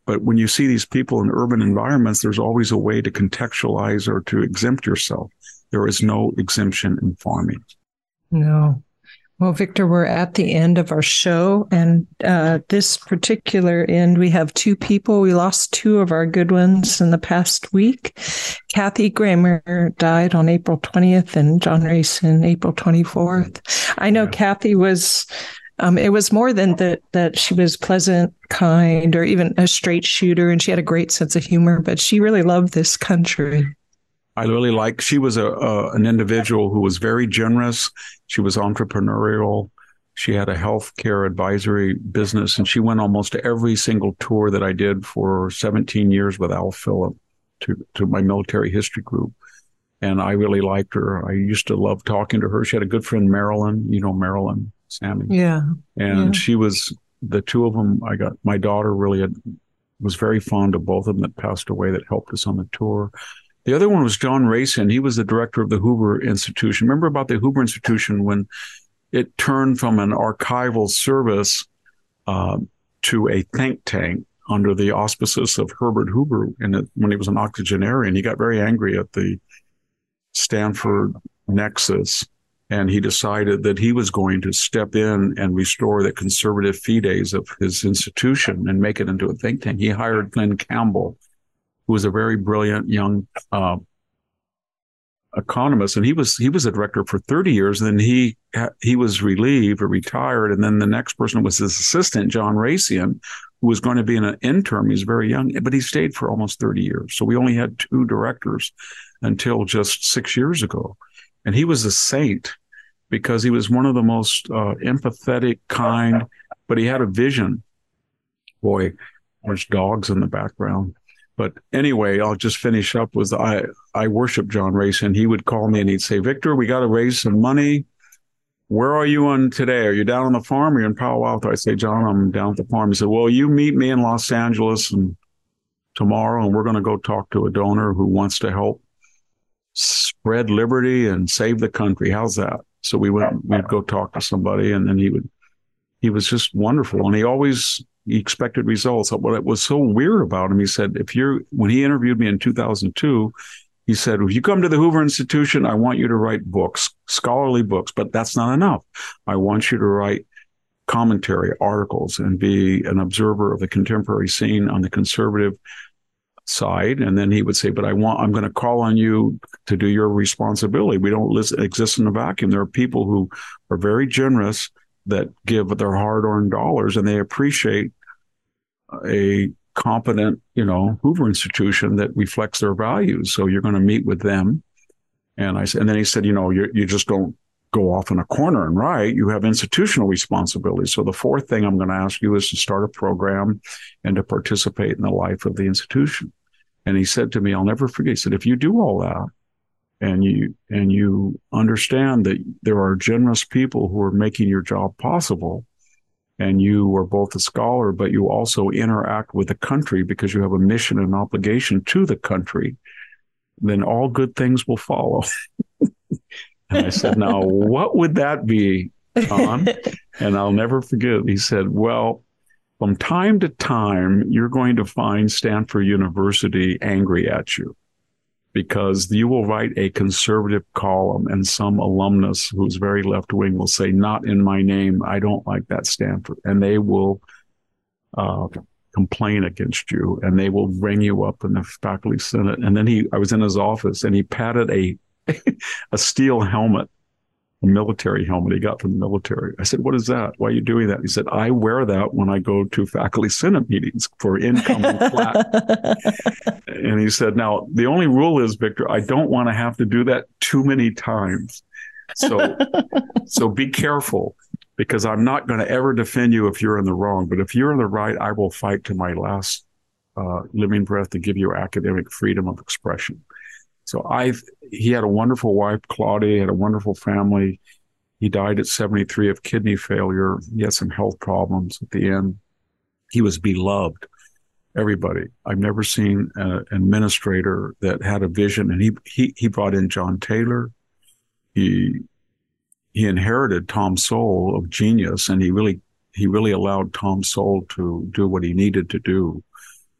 But when you see these people in urban environments, there's always a way to contextualize or to exempt yourself. There is no exemption in farming. No. Well, Victor, we're at the end of our show. And uh, this particular end, we have two people. We lost two of our good ones in the past week. Kathy Gramer died on April 20th and John Raisian April 24th. I know yeah. Kathy was. Um, it was more than that that she was pleasant, kind, or even a straight shooter, and she had a great sense of humor. But she really loved this country. I really like. She was a, a, an individual who was very generous. She was entrepreneurial. She had a healthcare advisory business, and she went almost every single tour that I did for 17 years with Al Phillip to to my military history group. And I really liked her. I used to love talking to her. She had a good friend, Marilyn. You know Marilyn, Sami. Yeah. And yeah. she was the two of them. I got my daughter really had, was very fond of both of them that passed away that helped us on the tour. The other one was John Raisian. He was the director of the Hoover Institution. Remember about the Hoover Institution when it turned from an archival service uh, to a think tank under the auspices of Herbert Hoover and when he was an octogenarian. He got very angry at the Stanford Nexus and he decided that he was going to step in and restore the conservative fides of his institution and make it into a think tank. He hired Glenn Campbell who was a very brilliant young uh, economist, and he was he was a director for 30 years. And then he he was relieved or retired, and then the next person was his assistant, John Raisian, who was going to be an interim. He's very young, but he stayed for almost 30 years. So we only had two directors until just six years ago, and he was a saint because he was one of the most uh, empathetic, kind, but he had a vision. Boy, there's dogs in the background. But anyway, I'll just finish up with I I worship John Raisian. He would call me and he'd say, Victor, we got to raise some money. Where are you on today? Are you down on the farm or you in Palo Alto? I say, John, I'm down at the farm. He said, Well, you meet me in Los Angeles and tomorrow, and we're going to go talk to a donor who wants to help spread liberty and save the country. How's that? So we went, we'd go talk to somebody, and then he would, he was just wonderful. And he always expected results. What was so weird about him, he said, if you're, when he interviewed me in 2002, he said, if you come to the Hoover Institution, I want you to write books, scholarly books, but that's not enough. I want you to write commentary, articles, and be an observer of the contemporary scene on the conservative side. And then he would say, "But I want, I'm going to call on you to do your responsibility. We don't exist in a vacuum. There are people who are very generous that give their hard-earned dollars, and they appreciate a competent, you know, Hoover institution that reflects their values. So you're going to meet with them." And I said, and then he said, "You know, you you just don't." go off in a corner and write, you have institutional responsibility. So the fourth thing I'm going to ask you is to start a program and to participate in the life of the institution. And he said to me, I'll never forget. He said, if you do all that and you, and you understand that there are generous people who are making your job possible and you are both a scholar, but you also interact with the country because you have a mission and obligation to the country, then all good things will follow. And I said, Now, what would that be, Tom? and I'll never forget. He said, Well, from time to time, you're going to find Stanford University angry at you because you will write a conservative column and some alumnus who's very left wing will say, Not in my name. I don't like that Stanford. And they will uh, complain against you and they will bring you up in the faculty senate. And then he, I was in his office and he patted a a steel helmet, military helmet he got from the military. I said, What is that? Why are you doing that? He said, I wear that when I go to faculty senate meetings for incoming flat. and he said, Now, the only rule is, Victor, I don't want to have to do that too many times. So, so be careful because I'm not going to ever defend you if you're in the wrong. But if you're in the right, I will fight to my last uh, living breath to give you academic freedom of expression. So I, he had a wonderful wife, Claudia, He had a wonderful family. He died at 73 of kidney failure. He had some health problems at the end. He was beloved. Everybody. I've never seen an administrator that had a vision, and he he he brought in John Taylor. He he inherited Tom Sowell of genius, and he really he really allowed Tom Sowell to do what he needed to do.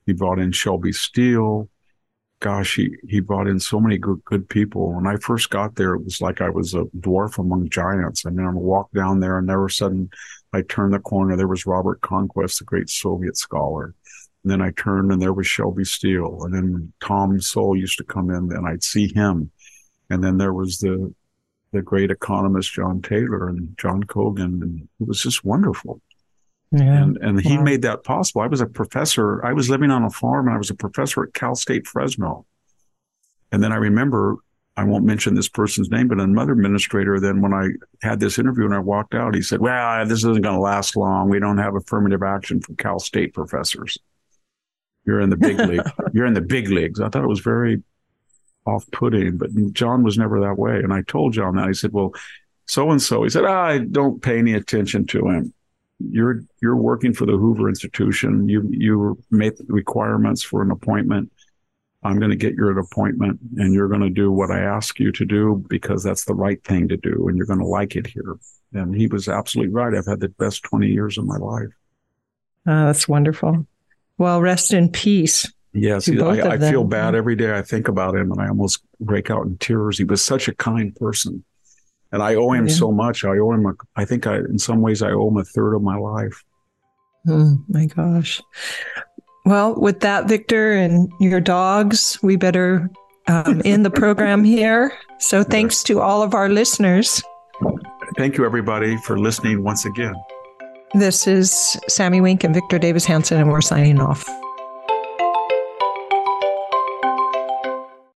He brought in Shelby Steele gosh, he, he brought in so many good, good people. When I first got there, it was like I was a dwarf among giants. I mean, I walked down there and there was sudden, I turned the corner. There was Robert Conquest, the great Soviet scholar. And then I turned and there was Shelby Steele. And then Tom Sowell used to come in and I'd see him. And then there was the, the great economist, John Taylor and John Cogan. And it was just wonderful. Yeah. And and he wow. made that possible. I was a professor. I was living on a farm and I was a professor at Cal State Fresno. And then I remember, I won't mention this person's name, but another administrator, then when I had this interview and I walked out, he said, Well, this isn't going to last long. We don't have affirmative action for Cal State professors. You're in the big league. You're in the big leagues. I thought it was very off putting, but John was never that way. And I told John that. I said, Well, so and so. He said, I don't pay any attention to him you're you're working for the Hoover Institution. You you make requirements for an appointment. I'm going to get you an appointment, and you're going to do what I ask you to do because that's the right thing to do, and you're going to like it here. And he was absolutely right. I've had the best 20 years of my life. Oh, that's wonderful. Well, rest in peace. Yes, I, I feel bad every day I think about him, and I almost break out in tears. He was such a kind person and I owe him yeah. so much. I owe him. A, I think I, in some ways, I owe him a third of my life. Oh my gosh. Well, with that, Victor and your dogs, we better um, end the program here. So thanks to all of our listeners. Thank you, everybody, for listening once again. This is Sami Winc and Victor Davis Hanson, and we're signing off.